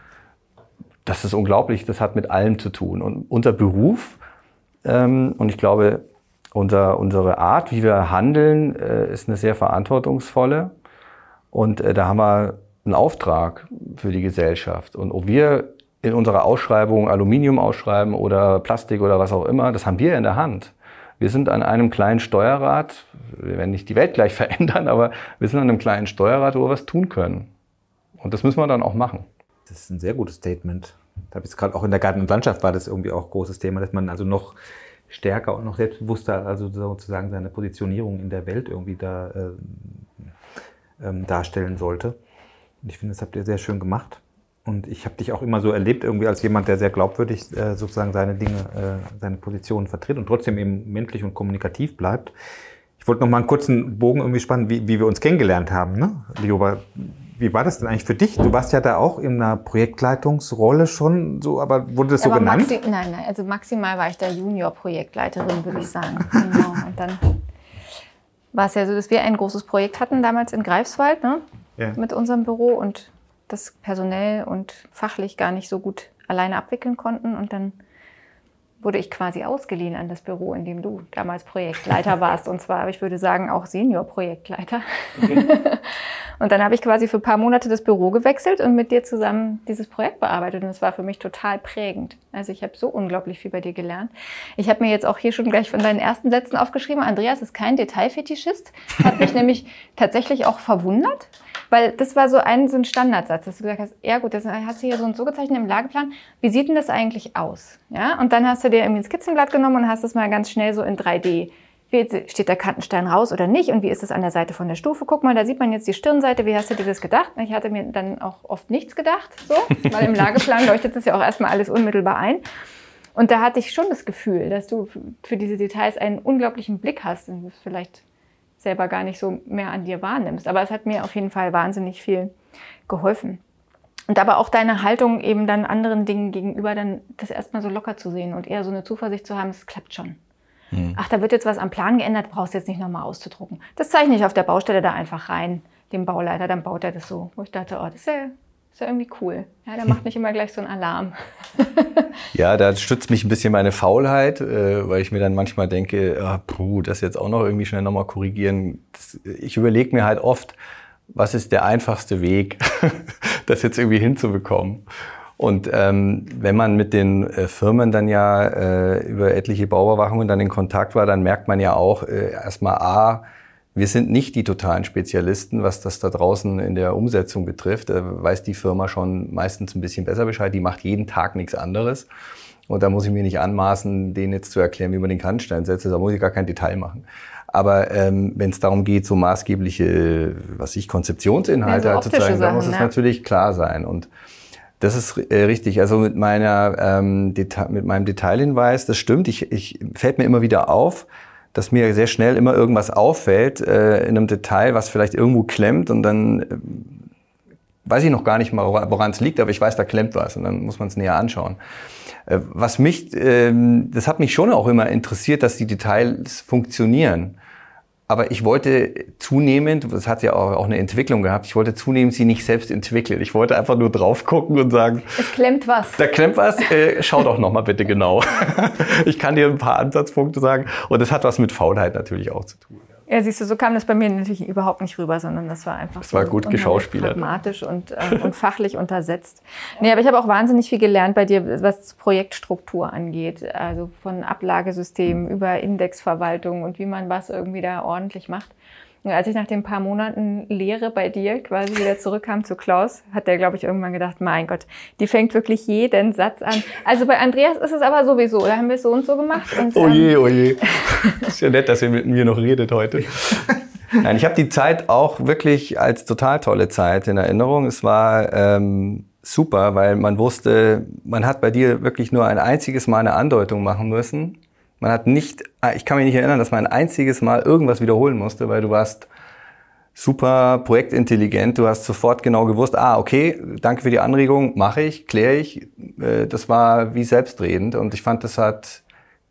Das ist unglaublich, das hat mit allem zu tun. Und unser Beruf, ähm, und ich glaube, unser, unsere Art, wie wir handeln, ist eine sehr verantwortungsvolle. Und da haben wir einen Auftrag für die Gesellschaft. Und ob wir in unserer Ausschreibung Aluminium ausschreiben oder Plastik oder was auch immer, das haben wir in der Hand. Wir sind an einem kleinen Steuerrad, wir werden nicht die Welt gleich verändern, aber wir sind an einem kleinen Steuerrad, wo wir was tun können. Und das müssen wir dann auch machen. Das ist ein sehr gutes Statement. Da habe ich gerade auch in der Garten- und Landschaft war das irgendwie auch ein großes Thema, dass man also noch stärker und noch selbstbewusster, also sozusagen seine Positionierung in der Welt irgendwie da äh, ähm, darstellen sollte. Und ich finde, das habt ihr sehr schön gemacht. Und ich habe dich auch immer so erlebt, irgendwie als jemand, der sehr glaubwürdig äh, sozusagen seine Dinge, äh, seine Positionen vertritt und trotzdem eben menschlich und kommunikativ bleibt. Ich wollte noch mal einen kurzen Bogen irgendwie spannen, wie, wie wir uns kennengelernt haben, ne? Lioba, wie war das denn eigentlich für dich? Du warst ja da auch in einer Projektleitungsrolle schon, so, aber wurde das aber so genannt? Maxi nein, nein, also maximal war ich da Junior-Projektleiterin, würde ich sagen. Genau. Und dann war es ja so, dass wir ein großes Projekt hatten damals in Greifswald, ne? Ja. mit unserem Büro und das personell und fachlich gar nicht so gut alleine abwickeln konnten. Und dann wurde ich quasi ausgeliehen an das Büro, in dem du damals Projektleiter warst. Und zwar, ich würde sagen, auch Senior-Projektleiter. Okay. Und dann habe ich quasi für ein paar Monate das Büro gewechselt und mit dir zusammen dieses Projekt bearbeitet. Und es war für mich total prägend. Also ich habe so unglaublich viel bei dir gelernt. Ich habe mir jetzt auch hier schon gleich von deinen ersten Sätzen aufgeschrieben. Andreas ist kein Detailfetischist. Hat mich nämlich tatsächlich auch verwundert. Weil das war so ein, so ein Standardsatz, dass du gesagt hast, ja gut, das hast du hier so und so gezeichnet im Lageplan. Wie sieht denn das eigentlich aus? Ja, und dann hast du dir irgendwie ein Skizzenblatt genommen und hast es mal ganz schnell so in 3D wie steht der Kantenstein raus oder nicht und wie ist es an der Seite von der Stufe? Guck mal, da sieht man jetzt die Stirnseite. Wie hast du dir das gedacht? Ich hatte mir dann auch oft nichts gedacht, so, weil im Lageplan leuchtet das ja auch erstmal alles unmittelbar ein. Und da hatte ich schon das Gefühl, dass du für diese Details einen unglaublichen Blick hast und das vielleicht selber gar nicht so mehr an dir wahrnimmst. Aber es hat mir auf jeden Fall wahnsinnig viel geholfen. Und aber auch deine Haltung eben dann anderen Dingen gegenüber, dann das erstmal so locker zu sehen und eher so eine Zuversicht zu haben, es klappt schon. Mhm. Ach, da wird jetzt was am Plan geändert, brauchst du jetzt nicht nochmal auszudrucken. Das zeichne ich auf der Baustelle da einfach rein, dem Bauleiter, dann baut er das so. Wo ich dachte, oh, das ist ja, ist ja irgendwie cool. Ja, der macht nicht immer gleich so einen Alarm. ja, da stützt mich ein bisschen meine Faulheit, äh, weil ich mir dann manchmal denke, ah, puh, das jetzt auch noch irgendwie schnell nochmal korrigieren. Das, ich überlege mir halt oft, was ist der einfachste Weg, das jetzt irgendwie hinzubekommen. Und ähm, wenn man mit den äh, Firmen dann ja äh, über etliche Bauüberwachungen dann in Kontakt war, dann merkt man ja auch äh, erstmal A, wir sind nicht die totalen Spezialisten, was das da draußen in der Umsetzung betrifft. Da weiß die Firma schon meistens ein bisschen besser Bescheid. Die macht jeden Tag nichts anderes. Und da muss ich mir nicht anmaßen, denen jetzt zu erklären, wie man den Kannstein setzt. Da muss ich gar kein Detail machen. Aber ähm, wenn es darum geht, so maßgebliche, was ich, Konzeptionsinhalte ja, so halt zu zeigen, dann muss es ja. natürlich klar sein. Und das ist äh, richtig. Also mit meiner ähm, Deta mit meinem Detailhinweis, das stimmt. Ich, ich fällt mir immer wieder auf, dass mir sehr schnell immer irgendwas auffällt äh, in einem Detail, was vielleicht irgendwo klemmt und dann äh, weiß ich noch gar nicht mal, woran es liegt, aber ich weiß, da klemmt was und dann muss man es näher anschauen. Äh, was mich, äh, das hat mich schon auch immer interessiert, dass die Details funktionieren. Aber ich wollte zunehmend, das hat ja auch, eine Entwicklung gehabt, ich wollte zunehmend sie nicht selbst entwickeln. Ich wollte einfach nur drauf gucken und sagen, es klemmt was. Da klemmt was, äh, schau doch noch mal bitte genau. ich kann dir ein paar Ansatzpunkte sagen und das hat was mit Faulheit natürlich auch zu tun. Ja, siehst du, so kam das bei mir natürlich überhaupt nicht rüber, sondern das war einfach das so war gut geschauspielert. pragmatisch und, äh, und fachlich untersetzt. Nee, aber ich habe auch wahnsinnig viel gelernt bei dir, was Projektstruktur angeht. Also von Ablagesystemen über Indexverwaltung und wie man was irgendwie da ordentlich macht. Und als ich nach den paar Monaten Lehre bei dir quasi wieder zurückkam zu Klaus, hat der, glaube ich, irgendwann gedacht, mein Gott, die fängt wirklich jeden Satz an. Also bei Andreas ist es aber sowieso, da haben wir es so und so gemacht. Und, oh je, oh je. ist ja nett, dass ihr mit mir noch redet heute. Nein, ich habe die Zeit auch wirklich als total tolle Zeit in Erinnerung. Es war ähm, super, weil man wusste, man hat bei dir wirklich nur ein einziges Mal eine Andeutung machen müssen man hat nicht, ich kann mich nicht erinnern, dass man ein einziges Mal irgendwas wiederholen musste, weil du warst super projektintelligent. Du hast sofort genau gewusst, ah, okay, danke für die Anregung, mache ich, kläre ich. Äh, das war wie selbstredend und ich fand, das hat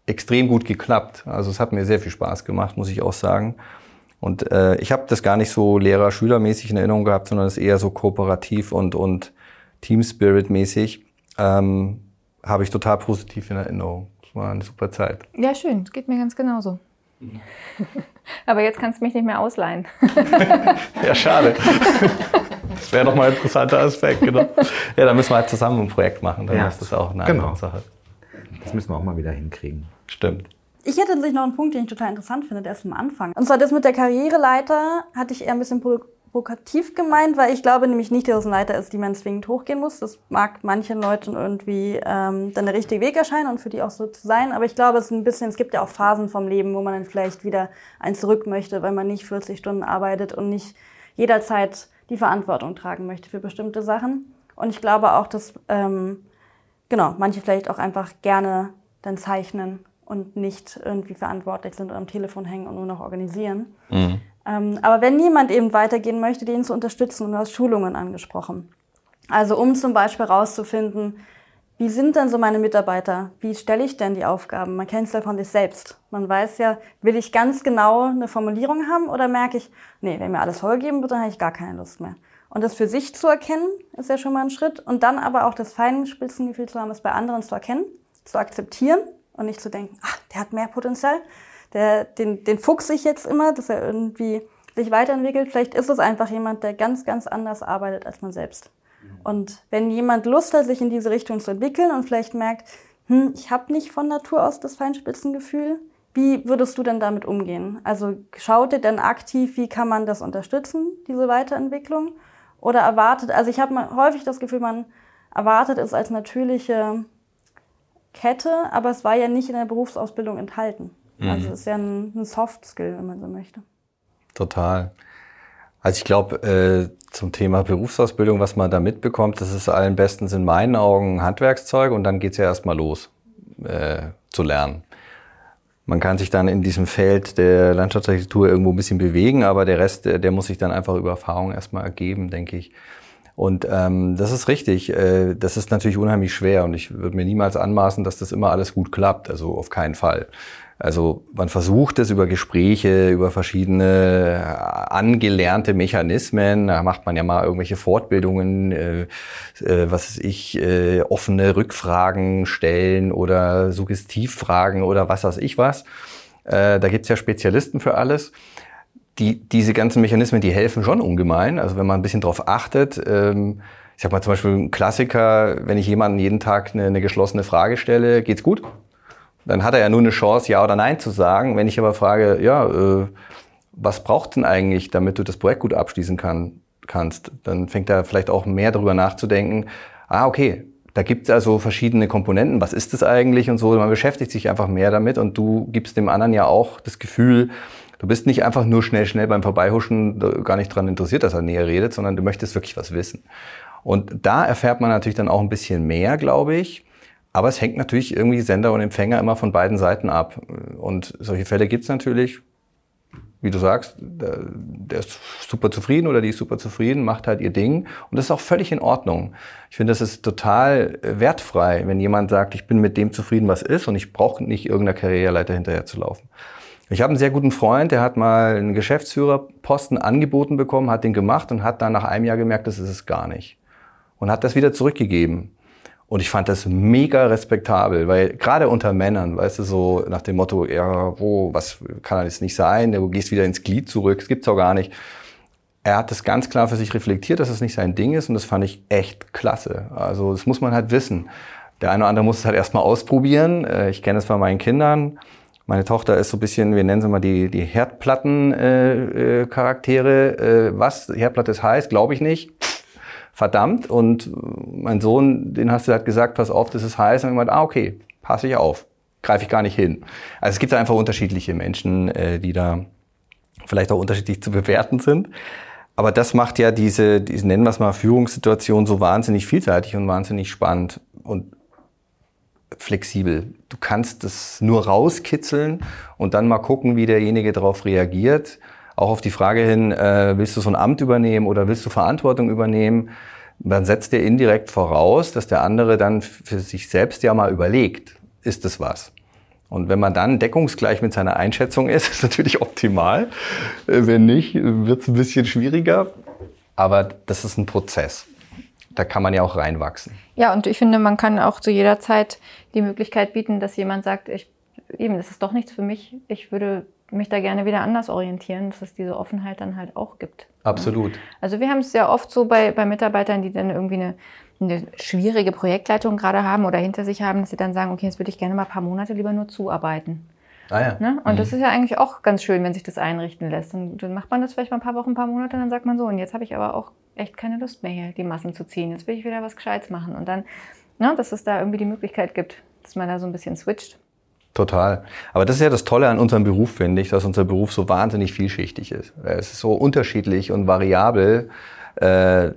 extrem gut geklappt. Also es hat mir sehr viel Spaß gemacht, muss ich auch sagen. Und äh, ich habe das gar nicht so Lehrer-Schüler-mäßig in Erinnerung gehabt, sondern es eher so kooperativ und, und Team-Spirit-mäßig. Ähm, habe ich total positiv in Erinnerung war eine super Zeit. Ja, schön. Es geht mir ganz genauso. Aber jetzt kannst du mich nicht mehr ausleihen. ja, schade. Das wäre doch mal ein interessanter Aspekt, genau. Ja, dann müssen wir halt zusammen ein Projekt machen. Dann ja. ist das auch eine genau. andere Sache. Das müssen wir auch mal wieder hinkriegen. Stimmt. Ich hätte sich noch einen Punkt, den ich total interessant finde, der ist am Anfang. Und zwar das mit der Karriereleiter hatte ich eher ein bisschen provokativ gemeint, weil ich glaube nämlich nicht, dass es ein Leiter ist, die man zwingend hochgehen muss. Das mag manchen Leuten irgendwie ähm, dann der richtige Weg erscheinen und für die auch so zu sein. Aber ich glaube, es ist ein bisschen, es gibt ja auch Phasen vom Leben, wo man dann vielleicht wieder ein zurück möchte, weil man nicht 40 Stunden arbeitet und nicht jederzeit die Verantwortung tragen möchte für bestimmte Sachen. Und ich glaube auch, dass ähm, genau manche vielleicht auch einfach gerne dann zeichnen und nicht irgendwie verantwortlich sind und am Telefon hängen und nur noch organisieren. Mhm. Ähm, aber wenn niemand eben weitergehen möchte, den zu unterstützen, und du hast Schulungen angesprochen. Also um zum Beispiel herauszufinden, wie sind denn so meine Mitarbeiter? Wie stelle ich denn die Aufgaben? Man kennt es ja von sich selbst. Man weiß ja, will ich ganz genau eine Formulierung haben oder merke ich, nee, wenn mir alles vorgegeben wird, dann habe ich gar keine Lust mehr. Und das für sich zu erkennen, ist ja schon mal ein Schritt. Und dann aber auch das Feinspitzengefühl zu haben, es bei anderen zu erkennen, zu akzeptieren und nicht zu denken, ach, der hat mehr Potenzial, der, den, den fuchs ich jetzt immer, dass er irgendwie sich weiterentwickelt. Vielleicht ist es einfach jemand, der ganz, ganz anders arbeitet als man selbst. Und wenn jemand Lust hat, sich in diese Richtung zu entwickeln und vielleicht merkt, hm, ich habe nicht von Natur aus das Feinspitzengefühl, wie würdest du denn damit umgehen? Also schaut ihr denn aktiv, wie kann man das unterstützen, diese Weiterentwicklung? Oder erwartet, also ich habe häufig das Gefühl, man erwartet es als natürliche Kette, aber es war ja nicht in der Berufsausbildung enthalten. Mhm. Also es ist ja ein, ein Soft Skill, wenn man so möchte. Total. Also ich glaube, äh, zum Thema Berufsausbildung, was man da mitbekommt, das ist allen bestens in meinen Augen Handwerkszeug und dann geht's ja erstmal los äh, zu lernen. Man kann sich dann in diesem Feld der Landschaftsarchitektur irgendwo ein bisschen bewegen, aber der Rest, der, der muss sich dann einfach über Erfahrung erstmal ergeben, denke ich. Und ähm, das ist richtig. Äh, das ist natürlich unheimlich schwer und ich würde mir niemals anmaßen, dass das immer alles gut klappt. Also auf keinen Fall. Also man versucht es über Gespräche, über verschiedene äh, angelernte Mechanismen. Da macht man ja mal irgendwelche Fortbildungen, äh, äh, was ich, äh, offene Rückfragen stellen oder Suggestivfragen oder was weiß ich was. Äh, da gibt's ja Spezialisten für alles. Die, diese ganzen Mechanismen, die helfen schon ungemein. Also wenn man ein bisschen drauf achtet. Ähm, ich sag mal zum Beispiel ein Klassiker, wenn ich jemanden jeden Tag eine, eine geschlossene Frage stelle, geht's gut? Dann hat er ja nur eine Chance, ja oder nein zu sagen. Wenn ich aber frage, ja, äh, was braucht denn eigentlich, damit du das Projekt gut abschließen kann, kannst, dann fängt er vielleicht auch mehr darüber nachzudenken, ah, okay, da gibt es also verschiedene Komponenten, was ist das eigentlich und so. Man beschäftigt sich einfach mehr damit und du gibst dem anderen ja auch das Gefühl, du bist nicht einfach nur schnell, schnell beim Vorbeihuschen gar nicht dran interessiert, dass er näher redet, sondern du möchtest wirklich was wissen. Und da erfährt man natürlich dann auch ein bisschen mehr, glaube ich. Aber es hängt natürlich irgendwie Sender und Empfänger immer von beiden Seiten ab. Und solche Fälle gibt's natürlich, wie du sagst, der, ist super zufrieden oder die ist super zufrieden, macht halt ihr Ding. Und das ist auch völlig in Ordnung. Ich finde, das ist total wertfrei, wenn jemand sagt, ich bin mit dem zufrieden, was ist und ich brauche nicht irgendeiner Karriereleiter hinterher zu laufen. Ich habe einen sehr guten Freund, der hat mal einen Geschäftsführerposten angeboten bekommen, hat den gemacht und hat dann nach einem Jahr gemerkt, das ist es gar nicht. Und hat das wieder zurückgegeben. Und ich fand das mega respektabel, weil gerade unter Männern, weißt du, so nach dem Motto, ja, wo, was kann das nicht sein? Du gehst wieder ins Glied zurück, das gibt's auch gar nicht. Er hat das ganz klar für sich reflektiert, dass es nicht sein Ding ist und das fand ich echt klasse. Also das muss man halt wissen. Der eine oder andere muss es halt erstmal ausprobieren. Äh, ich kenne es bei meinen Kindern. Meine Tochter ist so ein bisschen, wir nennen sie mal die, die Herdplatten-Charaktere. Äh, äh, was Herdplatte ist heiß, glaube ich nicht verdammt. Und mein Sohn, den hast du halt gesagt, pass auf, das ist heiß. Und ich meinte, ah, okay, passe ich auf. Greife ich gar nicht hin. Also es gibt einfach unterschiedliche Menschen, äh, die da vielleicht auch unterschiedlich zu bewerten sind. Aber das macht ja diese, diese nennen wir es mal, Führungssituation so wahnsinnig vielseitig und wahnsinnig spannend und flexibel. Du kannst das nur rauskitzeln und dann mal gucken, wie derjenige darauf reagiert auch auf die Frage hin, äh, willst du so ein Amt übernehmen oder willst du Verantwortung übernehmen? Man setzt dir indirekt voraus, dass der andere dann für sich selbst ja mal überlegt, ist es was? Und wenn man dann deckungsgleich mit seiner Einschätzung ist, ist natürlich optimal. Äh, wenn nicht, wird es ein bisschen schwieriger. Aber das ist ein Prozess. Da kann man ja auch reinwachsen. Ja, und ich finde, man kann auch zu jeder Zeit die Möglichkeit bieten, dass jemand sagt, ich, eben, das ist doch nichts für mich. Ich würde mich da gerne wieder anders orientieren, dass es diese Offenheit dann halt auch gibt. Absolut. Also wir haben es sehr oft so bei, bei Mitarbeitern, die dann irgendwie eine, eine schwierige Projektleitung gerade haben oder hinter sich haben, dass sie dann sagen, okay, jetzt würde ich gerne mal ein paar Monate lieber nur zuarbeiten. Ah ja. Ne? Und mhm. das ist ja eigentlich auch ganz schön, wenn sich das einrichten lässt. Und dann macht man das vielleicht mal ein paar Wochen, ein paar Monate, dann sagt man so, und jetzt habe ich aber auch echt keine Lust mehr hier, die Massen zu ziehen. Jetzt will ich wieder was Gescheites machen. Und dann, ne, dass es da irgendwie die Möglichkeit gibt, dass man da so ein bisschen switcht. Total. Aber das ist ja das Tolle an unserem Beruf, finde ich, dass unser Beruf so wahnsinnig vielschichtig ist. Es ist so unterschiedlich und variabel. Äh,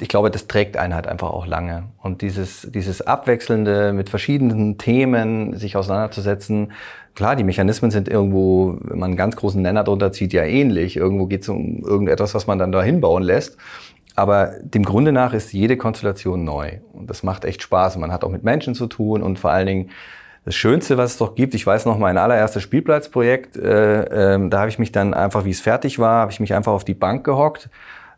ich glaube, das trägt einen halt einfach auch lange. Und dieses, dieses Abwechselnde mit verschiedenen Themen sich auseinanderzusetzen, klar, die Mechanismen sind irgendwo, wenn man einen ganz großen Nenner drunter zieht, ja ähnlich. Irgendwo geht es um irgendetwas, was man dann da hinbauen lässt. Aber dem Grunde nach ist jede Konstellation neu. Und das macht echt Spaß. man hat auch mit Menschen zu tun und vor allen Dingen das Schönste, was es doch gibt, ich weiß noch, mein allererstes Spielplatzprojekt, äh, äh, da habe ich mich dann einfach, wie es fertig war, habe ich mich einfach auf die Bank gehockt,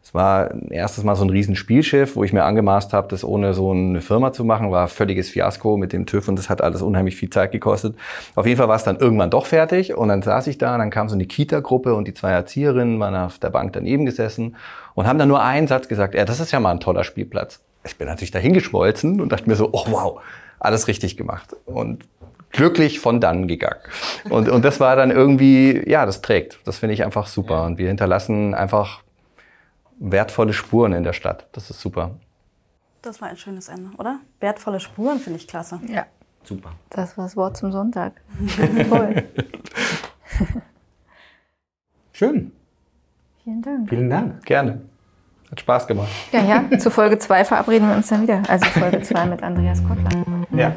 Es war erstes Mal so ein Riesenspielschiff, wo ich mir angemaßt habe, das ohne so eine Firma zu machen, war völliges Fiasko mit dem TÜV und das hat alles unheimlich viel Zeit gekostet. Auf jeden Fall war es dann irgendwann doch fertig und dann saß ich da und dann kam so eine Kita-Gruppe und die zwei Erzieherinnen waren auf der Bank daneben gesessen und haben dann nur einen Satz gesagt, ja, das ist ja mal ein toller Spielplatz. Ich bin natürlich dahingeschmolzen und dachte mir so, oh wow, alles richtig gemacht. Und glücklich von dann gegangen. Und, und das war dann irgendwie, ja, das trägt. Das finde ich einfach super. Und wir hinterlassen einfach wertvolle Spuren in der Stadt. Das ist super. Das war ein schönes Ende, oder? Wertvolle Spuren finde ich klasse. Ja, Super. das war das Wort zum Sonntag. Toll. Schön. Vielen Dank. Vielen Dank. Gerne. Hat Spaß gemacht. Ja, ja, zu Folge 2 verabreden wir uns dann wieder. Also Folge 2 mit Andreas Kottler. Ja.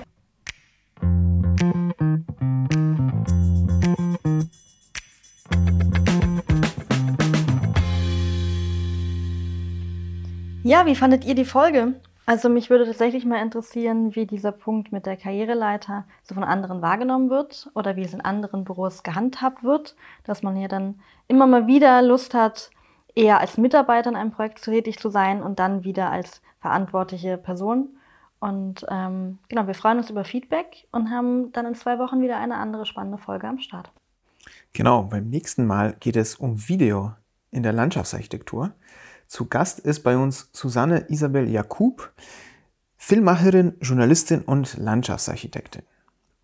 Ja, wie fandet ihr die Folge? Also mich würde tatsächlich mal interessieren, wie dieser Punkt mit der Karriereleiter so von anderen wahrgenommen wird oder wie es in anderen Büros gehandhabt wird, dass man ja dann immer mal wieder Lust hat, eher als Mitarbeiter in einem Projekt tätig zu sein und dann wieder als verantwortliche Person. Und ähm, genau, wir freuen uns über Feedback und haben dann in zwei Wochen wieder eine andere spannende Folge am Start. Genau, beim nächsten Mal geht es um Video in der Landschaftsarchitektur. Zu Gast ist bei uns Susanne Isabel Jakub, Filmmacherin, Journalistin und Landschaftsarchitektin.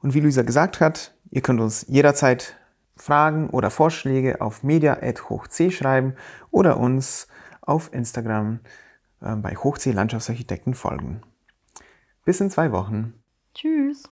Und wie Luisa gesagt hat, ihr könnt uns jederzeit Fragen oder Vorschläge auf media.hochc schreiben oder uns auf Instagram äh, bei Hochc Landschaftsarchitekten folgen. Bis in zwei Wochen. Tschüss.